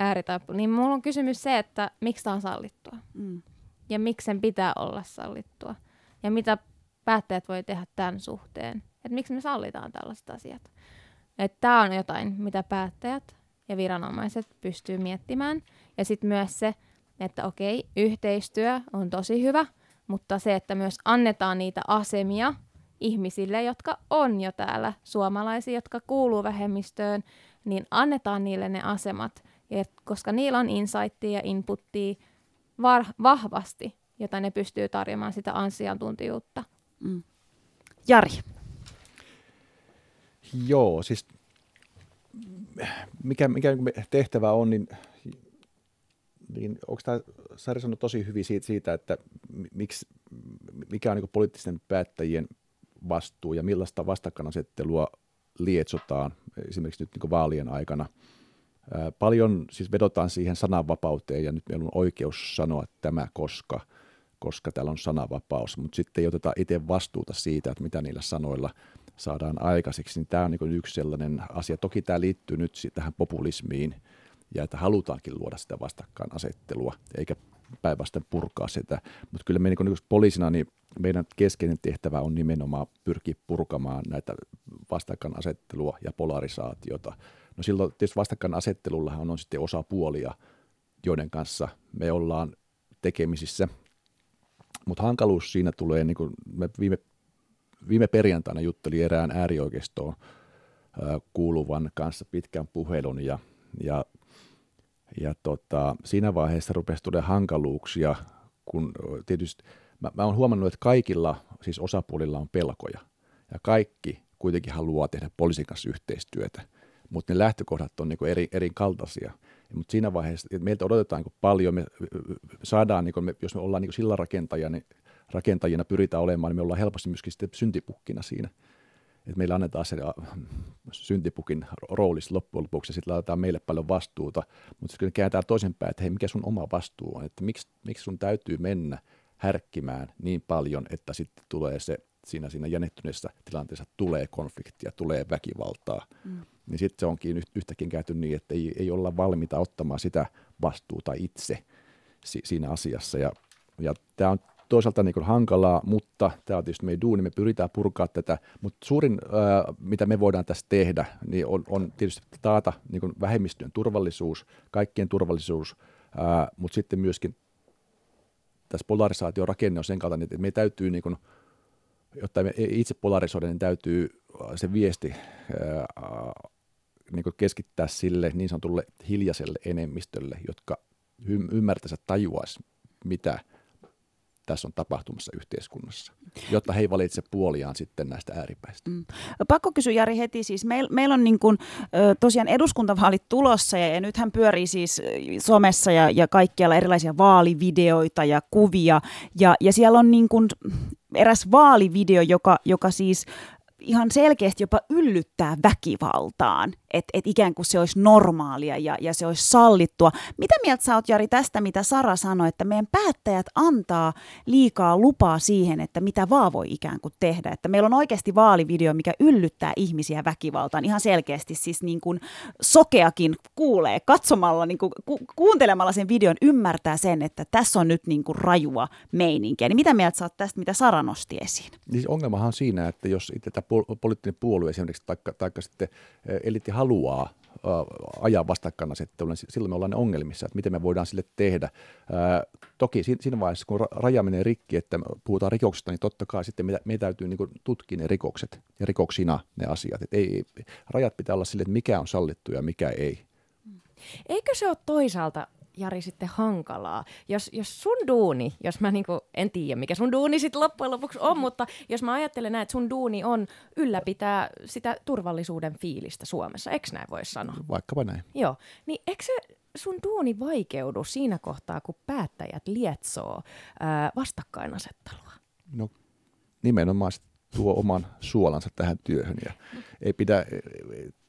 ääritaipu. Niin mulla on kysymys se, että miksi tämä on sallittua? Mm ja miksi sen pitää olla sallittua. Ja mitä päättäjät voi tehdä tämän suhteen. Että miksi me sallitaan tällaiset asiat. Että tämä on jotain, mitä päättäjät ja viranomaiset pystyy miettimään. Ja sitten myös se, että okei, yhteistyö on tosi hyvä, mutta se, että myös annetaan niitä asemia ihmisille, jotka on jo täällä, suomalaisia, jotka kuuluu vähemmistöön, niin annetaan niille ne asemat, koska niillä on insightia ja inputtia var- vahvasti, jota ne pystyy tarjoamaan sitä asiantuntijuutta. Mm. Jari. Joo, siis mikä, mikä tehtävä on, niin, niin onko tämä Sari sanoi tosi hyvin siitä, siitä että miksi, mikä on niin poliittisten päättäjien vastuu ja millaista vastakkainasettelua lietsotaan esimerkiksi nyt niin vaalien aikana. Paljon siis vedotaan siihen sananvapauteen ja nyt meillä on oikeus sanoa tämä, koska, koska täällä on sananvapaus, mutta sitten ei oteta itse vastuuta siitä, että mitä niillä sanoilla saadaan aikaiseksi, niin tämä on niin yksi sellainen asia. Toki tämä liittyy nyt tähän populismiin ja että halutaankin luoda sitä vastakkainasettelua, eikä päinvastoin purkaa sitä. Mutta kyllä me niin niin poliisina, niin meidän keskeinen tehtävä on nimenomaan pyrkiä purkamaan näitä vastakkainasettelua ja polarisaatiota. No silloin tietysti vastakkainasettelullahan on sitten osapuolia, joiden kanssa me ollaan tekemisissä. Mutta hankaluus siinä tulee, niin kuin me viime, viime perjantaina juttelin erään äärioikeistoon kuuluvan kanssa pitkän puhelun ja, ja ja tota, siinä vaiheessa rupesi tulla hankaluuksia, kun tietysti mä, mä oon huomannut, että kaikilla siis osapuolilla on pelkoja. Ja kaikki kuitenkin haluaa tehdä poliisin kanssa yhteistyötä, mutta ne lähtökohdat on niin eri, eri kaltaisia. Mutta siinä vaiheessa, että meiltä odotetaan niin paljon, me saadaan, niin me, jos me ollaan niin sillä niin rakentajina pyritään olemaan, niin me ollaan helposti myöskin sitten syntipukkina siinä että meillä annetaan se äh, syntipukin roolis loppujen lopuksi ja sitten laitetaan meille paljon vastuuta, mutta sitten kääntää toisenpäin, että hei, mikä sun oma vastuu on, että miksi, miksi sun täytyy mennä härkkimään niin paljon, että sitten tulee se siinä, siinä jännittyneessä tilanteessa tulee konfliktia, tulee väkivaltaa, mm. Niin sitten se onkin yhtäkin käyty niin, että ei, ei olla valmiita ottamaan sitä vastuuta itse si, siinä asiassa. Ja, ja tämä on toisaalta niin hankalaa, mutta tämä on tietysti meidän duuni, me pyritään purkaa tätä, mutta suurin, ää, mitä me voidaan tässä tehdä, niin on, on tietysti taata niin vähemmistöjen turvallisuus, kaikkien turvallisuus, ää, mutta sitten myöskin tässä polarisaation rakenne on sen kaltainen, että me täytyy, niin kuin, jotta me itse polarisoida, niin täytyy se viesti ää, niin kuin keskittää sille niin sanotulle hiljaiselle enemmistölle, jotka ymmärtäisivät, tajuaisi, mitä – tässä on tapahtumassa yhteiskunnassa, jotta he ei valitse puoliaan sitten näistä ääripäistä. Mm. Pakko kysyä Jari heti, siis meillä meil on niin kuin, tosiaan eduskuntavaalit tulossa ja, ja nythän pyörii siis somessa ja, ja kaikkialla erilaisia vaalivideoita ja kuvia ja, ja siellä on niin kuin eräs vaalivideo, joka, joka siis ihan selkeästi jopa yllyttää väkivaltaan, että et ikään kuin se olisi normaalia ja, ja se olisi sallittua. Mitä mieltä sä oot Jari tästä, mitä Sara sanoi, että meidän päättäjät antaa liikaa lupaa siihen, että mitä vaan voi ikään kuin tehdä. Että meillä on oikeasti vaalivideo, mikä yllyttää ihmisiä väkivaltaan. Ihan selkeästi siis niin kuin sokeakin kuulee katsomalla, niin kuin, ku, kuuntelemalla sen videon ymmärtää sen, että tässä on nyt niin kuin rajua meininkiä. Niin mitä mieltä sä oot tästä, mitä Sara nosti esiin? Niin ongelmahan on siinä, että jos tätä poliittinen puolue esimerkiksi, taikka, taikka sitten eliitti haluaa ajaa vastakkainasettelua, niin silloin me ollaan ne ongelmissa, että miten me voidaan sille tehdä. Toki siinä vaiheessa, kun raja menee rikki, että puhutaan rikoksista, niin totta kai sitten me täytyy niin tutkia ne rikokset ja rikoksina ne asiat. Et ei, rajat pitää olla sille, että mikä on sallittu ja mikä ei. Eikö se ole toisaalta Jari sitten hankalaa. Jos, jos sun duuni, jos mä niinku, en tiedä mikä sun duuni sitten loppujen lopuksi on, mutta jos mä ajattelen näin, että sun duuni on ylläpitää sitä turvallisuuden fiilistä Suomessa, eikö näin voi sanoa? Vaikkapa näin. Joo, niin eikö se sun duuni vaikeudu siinä kohtaa, kun päättäjät lietsoo ää, vastakkainasettelua? No nimenomaan tuo oman suolansa tähän työhön ja ei pidä,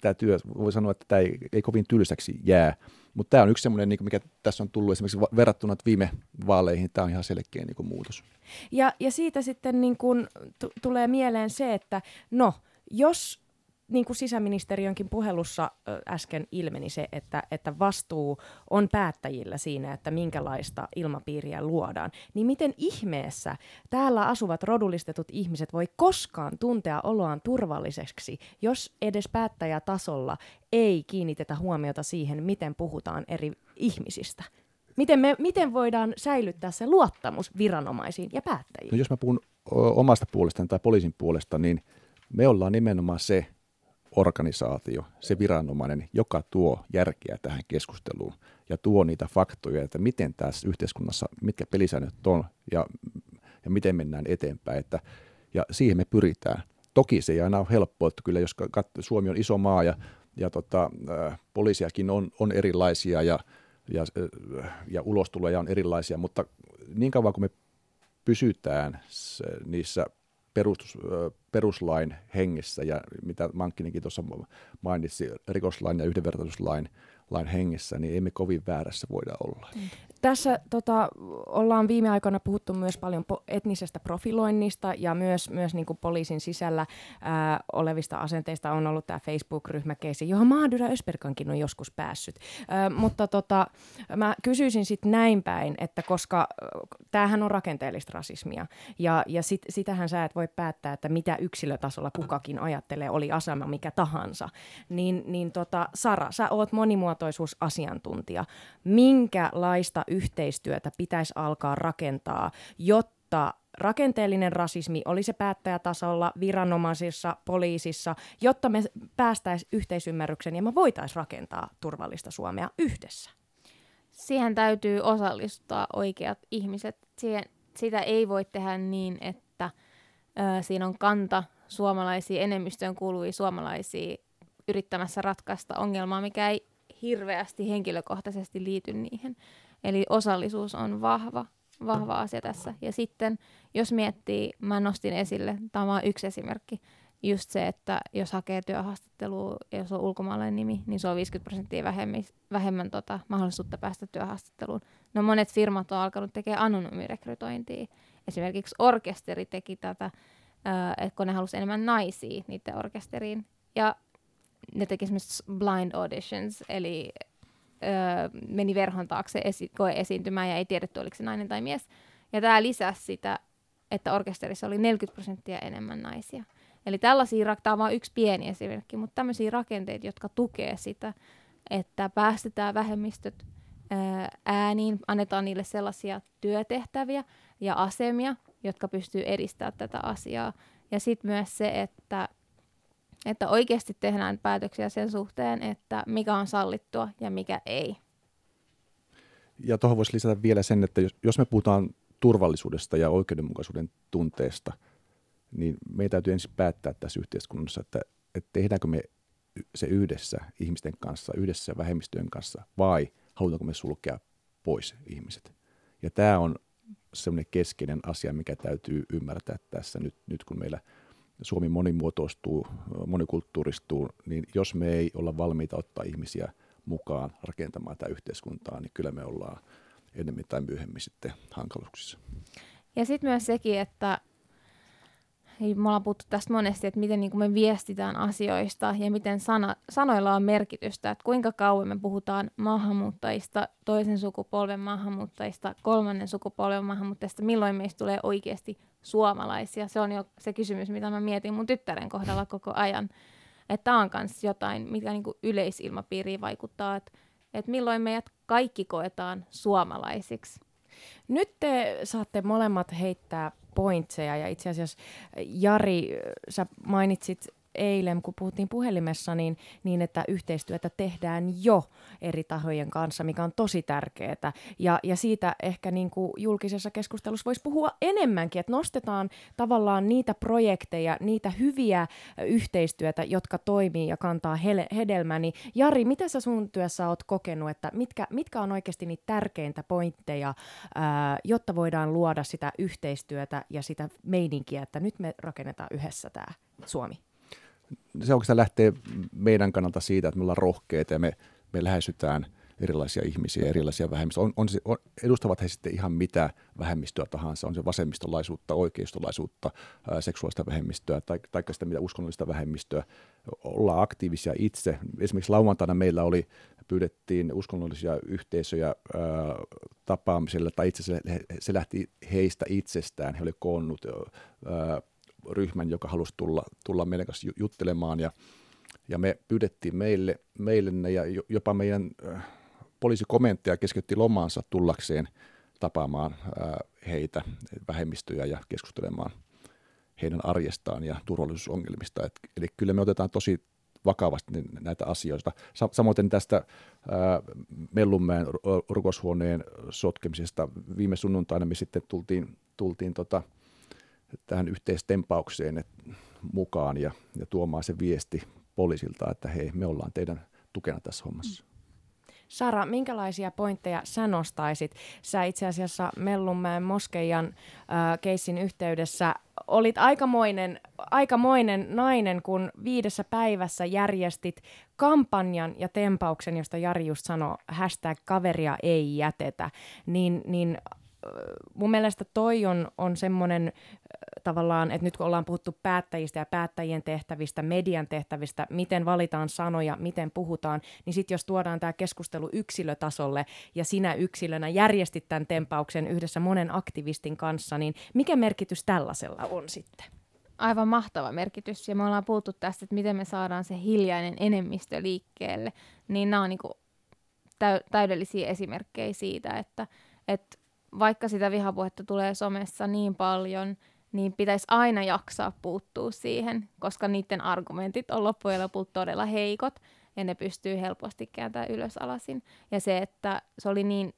tämä työ, voi sanoa, että tämä ei, ei kovin tylsäksi jää, mutta tämä on yksi semmoinen, niin mikä tässä on tullut esimerkiksi verrattuna viime vaaleihin, tämä on ihan selkeä niin kuin muutos. Ja, ja siitä sitten niin kuin t- tulee mieleen se, että no, jos niin kuin sisäministeriönkin puhelussa äsken ilmeni se, että, että vastuu on päättäjillä siinä, että minkälaista ilmapiiriä luodaan, niin miten ihmeessä täällä asuvat rodullistetut ihmiset voi koskaan tuntea oloaan turvalliseksi, jos edes päättäjätasolla ei kiinnitetä huomiota siihen, miten puhutaan eri ihmisistä? Miten, me, miten voidaan säilyttää se luottamus viranomaisiin ja päättäjiin? No jos mä puhun omasta puolestani tai poliisin puolesta, niin me ollaan nimenomaan se, organisaatio, se viranomainen, joka tuo järkeä tähän keskusteluun ja tuo niitä faktoja, että miten tässä yhteiskunnassa, mitkä pelisäännöt on ja, ja miten mennään eteenpäin. Että, ja siihen me pyritään. Toki se ei aina ole helppoa, että kyllä jos kat- Suomi on iso maa ja ja tota, poliisiakin on, on erilaisia ja, ja, ja ulostuloja on erilaisia, mutta niin kauan kuin me pysytään niissä perustus, peruslain hengessä ja mitä Mankkinenkin tuossa mainitsi, rikoslain ja yhdenvertaisuuslain lain hengessä, niin emme kovin väärässä voida olla. Tässä tota, ollaan viime aikoina puhuttu myös paljon po- etnisestä profiloinnista ja myös, myös niin kuin poliisin sisällä ää, olevista asenteista on ollut tämä Facebook-ryhmäkeisi, johon Mahdura Ösperkankin on joskus päässyt. Ää, mutta tota, mä kysyisin sitten näin päin, että koska tämähän on rakenteellista rasismia ja, ja sit, sitähän sä et voi päättää, että mitä yksilötasolla kukakin ajattelee, oli asema mikä tahansa, niin, niin tota, Sara, sä oot monimuotoisuusasiantuntija. Minkälaista yhteistyötä pitäisi alkaa rakentaa, jotta rakenteellinen rasismi, oli se päättäjätasolla, viranomaisissa, poliisissa, jotta me päästäisiin yhteisymmärryksen ja me voitaisiin rakentaa turvallista Suomea yhdessä? Siihen täytyy osallistua oikeat ihmiset. Siihen, sitä ei voi tehdä niin, että ö, siinä on kanta suomalaisia, enemmistöön kuuluvia suomalaisia yrittämässä ratkaista ongelmaa, mikä ei hirveästi henkilökohtaisesti liity niihin. Eli osallisuus on vahva, vahva asia tässä. Ja sitten jos miettii, mä nostin esille, tämä on yksi esimerkki, just se, että jos hakee työhaastattelua ja jos on ulkomaalainen nimi, niin se on 50 prosenttia vähemmän, vähemmän tota, mahdollisuutta päästä työhaastatteluun. No monet firmat on alkanut tekemään anonyymirekrytointia. Esimerkiksi orkesteri teki tätä, että kun ne halusi enemmän naisia niiden orkesteriin. Ja ne teki esimerkiksi blind auditions, eli öö, meni verhon taakse esi- koe esiintymään ja ei tiedetty, oliko se nainen tai mies. Ja tämä lisäsi sitä, että orkesterissa oli 40 prosenttia enemmän naisia. Eli tällaisia, tämä on vain yksi pieni esimerkki, mutta tämmöisiä rakenteita, jotka tukee sitä, että päästetään vähemmistöt ääniin, annetaan niille sellaisia työtehtäviä ja asemia, jotka pystyy edistämään tätä asiaa. Ja sitten myös se, että että oikeasti tehdään päätöksiä sen suhteen, että mikä on sallittua ja mikä ei. Ja tuohon voisi lisätä vielä sen, että jos, jos me puhutaan turvallisuudesta ja oikeudenmukaisuuden tunteesta, niin meidän täytyy ensin päättää tässä yhteiskunnassa, että, että tehdäänkö me se yhdessä ihmisten kanssa, yhdessä vähemmistöjen kanssa, vai halutaanko me sulkea pois ihmiset. Ja tämä on semmoinen keskeinen asia, mikä täytyy ymmärtää tässä nyt, nyt kun meillä – Suomi monimuotoistuu, monikulttuuristuu, niin jos me ei olla valmiita ottaa ihmisiä mukaan rakentamaan tätä yhteiskuntaa, niin kyllä me ollaan enemmän tai myöhemmin sitten hankaluuksissa. Ja sitten myös sekin, että me ollaan puhuttu tästä monesti, että miten niin kuin me viestitään asioista ja miten sana, sanoilla on merkitystä, että kuinka kauan me puhutaan maahanmuuttajista, toisen sukupolven maahanmuuttajista, kolmannen sukupolven maahanmuuttajista, milloin meistä tulee oikeasti suomalaisia. Se on jo se kysymys, mitä mä mietin mun tyttären kohdalla koko ajan. Että tämä on myös jotain, mikä niin kuin yleisilmapiiriin vaikuttaa, että, että milloin meidät kaikki koetaan suomalaisiksi. Nyt te saatte molemmat heittää pointseja. Ja itse asiassa Jari, sä mainitsit eilen, kun puhuttiin puhelimessa, niin, niin että yhteistyötä tehdään jo eri tahojen kanssa, mikä on tosi tärkeää. Ja, ja siitä ehkä niin kuin julkisessa keskustelussa voisi puhua enemmänkin, että nostetaan tavallaan niitä projekteja, niitä hyviä yhteistyötä, jotka toimii ja kantaa he, hedelmää. Niin Jari, mitä sä sun työssä oot kokenut, että mitkä, mitkä on oikeasti niitä tärkeintä pointteja, ää, jotta voidaan luoda sitä yhteistyötä ja sitä meininkiä, että nyt me rakennetaan yhdessä tämä Suomi? Se oikeastaan lähtee meidän kannalta siitä, että me ollaan rohkeita ja me, me lähestytään erilaisia ihmisiä, erilaisia vähemmistöjä. On, on, on, edustavat he sitten ihan mitä vähemmistöä tahansa, on se vasemmistolaisuutta, oikeistolaisuutta, ää, seksuaalista vähemmistöä tai, tai sitä mitä uskonnollista vähemmistöä. Ollaan aktiivisia itse. Esimerkiksi lauantaina meillä oli, pyydettiin uskonnollisia yhteisöjä ää, tapaamiselle, tai itse asiassa se lähti heistä itsestään. He olivat koonnut ää, ryhmän, joka halusi tulla, tulla meidän kanssa juttelemaan ja, ja me pyydettiin meille, meille ne ja jopa meidän äh, poliisikomentaja keskeytti lomaansa tullakseen tapaamaan äh, heitä, vähemmistöjä ja keskustelemaan heidän arjestaan ja turvallisuusongelmista. Et, eli kyllä me otetaan tosi vakavasti näitä asioita. Samoin tästä äh, Mellunmäen rukoshuoneen sotkemisesta viime sunnuntaina me sitten tultiin, tultiin tota, tähän yhteistempaukseen mukaan ja, ja tuomaan se viesti poliisilta, että hei, me ollaan teidän tukena tässä hommassa. Sara, minkälaisia pointteja sä nostaisit? Sä itse asiassa Mellunmäen moskeijan äh, keissin yhteydessä olit aikamoinen, aikamoinen nainen, kun viidessä päivässä järjestit kampanjan ja tempauksen, josta Jari just sanoi, hashtag kaveria ei jätetä, niin, niin mun mielestä toi on, on semmoinen tavallaan, että nyt kun ollaan puhuttu päättäjistä ja päättäjien tehtävistä, median tehtävistä, miten valitaan sanoja, miten puhutaan, niin sitten jos tuodaan tämä keskustelu yksilötasolle ja sinä yksilönä järjestit tämän tempauksen yhdessä monen aktivistin kanssa, niin mikä merkitys tällaisella on sitten? Aivan mahtava merkitys ja me ollaan puhuttu tästä, että miten me saadaan se hiljainen enemmistö liikkeelle, niin nämä on niin täydellisiä esimerkkejä siitä, että, että vaikka sitä vihapuhetta tulee somessa niin paljon, niin pitäisi aina jaksaa puuttua siihen, koska niiden argumentit on loppujen lopulta todella heikot ja ne pystyy helposti kääntämään ylös alasin. Ja se, että se oli niin,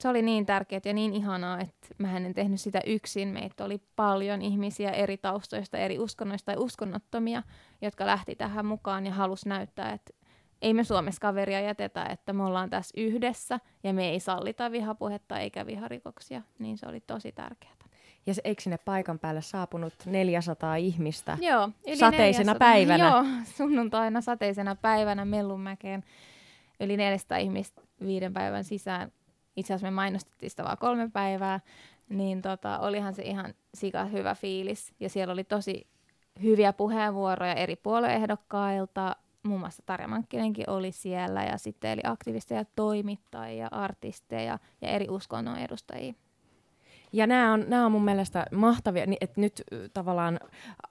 se oli niin tärkeää ja niin ihanaa, että mä en tehnyt sitä yksin. Meitä oli paljon ihmisiä eri taustoista, eri uskonnoista tai uskonnottomia, jotka lähti tähän mukaan ja halusi näyttää, että ei me Suomessa kaveria jätetä, että me ollaan tässä yhdessä ja me ei sallita vihapuhetta eikä viharikoksia, niin se oli tosi tärkeää. Ja eikö sinne paikan päälle saapunut 400 ihmistä Joo, yli sateisena 400. päivänä? Joo, sunnuntaina sateisena päivänä Mellunmäkeen yli 400 ihmistä viiden päivän sisään. Itse asiassa me mainostettiin sitä vain kolme päivää, niin tota, olihan se ihan sika hyvä fiilis. Ja siellä oli tosi hyviä puheenvuoroja eri puolueehdokkailta, muun muassa Tarja Mankkinenkin oli siellä ja sitten eli aktivisteja, toimittajia, artisteja ja eri uskonnon edustajia. Ja nämä on, nämä on mun mielestä mahtavia, että nyt tavallaan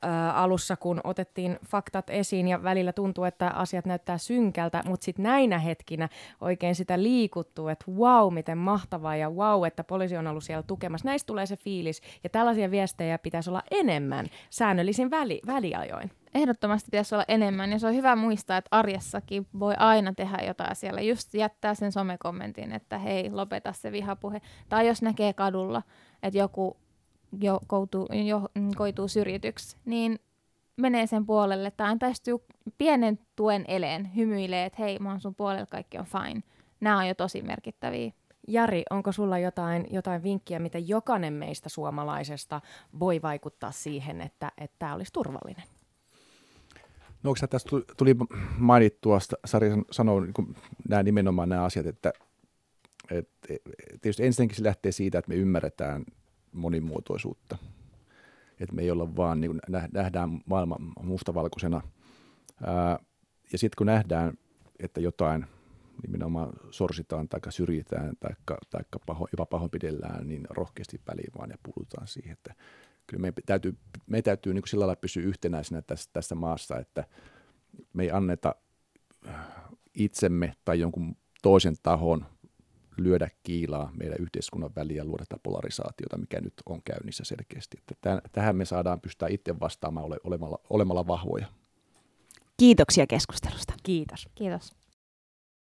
ää, alussa kun otettiin faktat esiin ja välillä tuntuu, että asiat näyttää synkältä, mutta sitten näinä hetkinä oikein sitä liikuttuu, että wow, miten mahtavaa ja wow, että poliisi on ollut siellä tukemassa. Näistä tulee se fiilis ja tällaisia viestejä pitäisi olla enemmän säännöllisin väli, väliajoin. Ehdottomasti pitäisi olla enemmän ja se on hyvä muistaa, että arjessakin voi aina tehdä jotain siellä. Just jättää sen somekommentin, että hei, lopeta se vihapuhe. Tai jos näkee kadulla, että joku jo, koutuu, jo, koituu syrjityksi, niin menee sen puolelle tai antaisi pienen tuen eleen, hymyilee, että hei, mä oon sun puolella, kaikki on fine. Nämä on jo tosi merkittäviä. Jari, onko sulla jotain, jotain vinkkiä, miten jokainen meistä suomalaisesta voi vaikuttaa siihen, että tämä olisi turvallinen? No onko tässä tuli mainittua, Sari sanoi niin nämä nimenomaan nämä asiat, että, että tietysti ensinnäkin se lähtee siitä, että me ymmärretään monimuotoisuutta. Että me ei olla vaan, niin nähdään maailma mustavalkoisena. Ja sitten kun nähdään, että jotain nimenomaan sorsitaan tai syrjitään tai, tai paho, jopa pahoinpidellään, niin rohkeasti väliin vaan ja puhutaan siihen, että kyllä me täytyy, me täytyy niin sillä lailla pysyä yhtenäisenä tässä, tässä maassa, että me ei anneta itsemme tai jonkun toisen tahon lyödä kiilaa meidän yhteiskunnan väliin ja luoda tätä polarisaatiota, mikä nyt on käynnissä selkeästi. Että tähän me saadaan pystyä itse vastaamaan olemalla, olemalla vahvoja. Kiitoksia keskustelusta. Kiitos. Kiitos.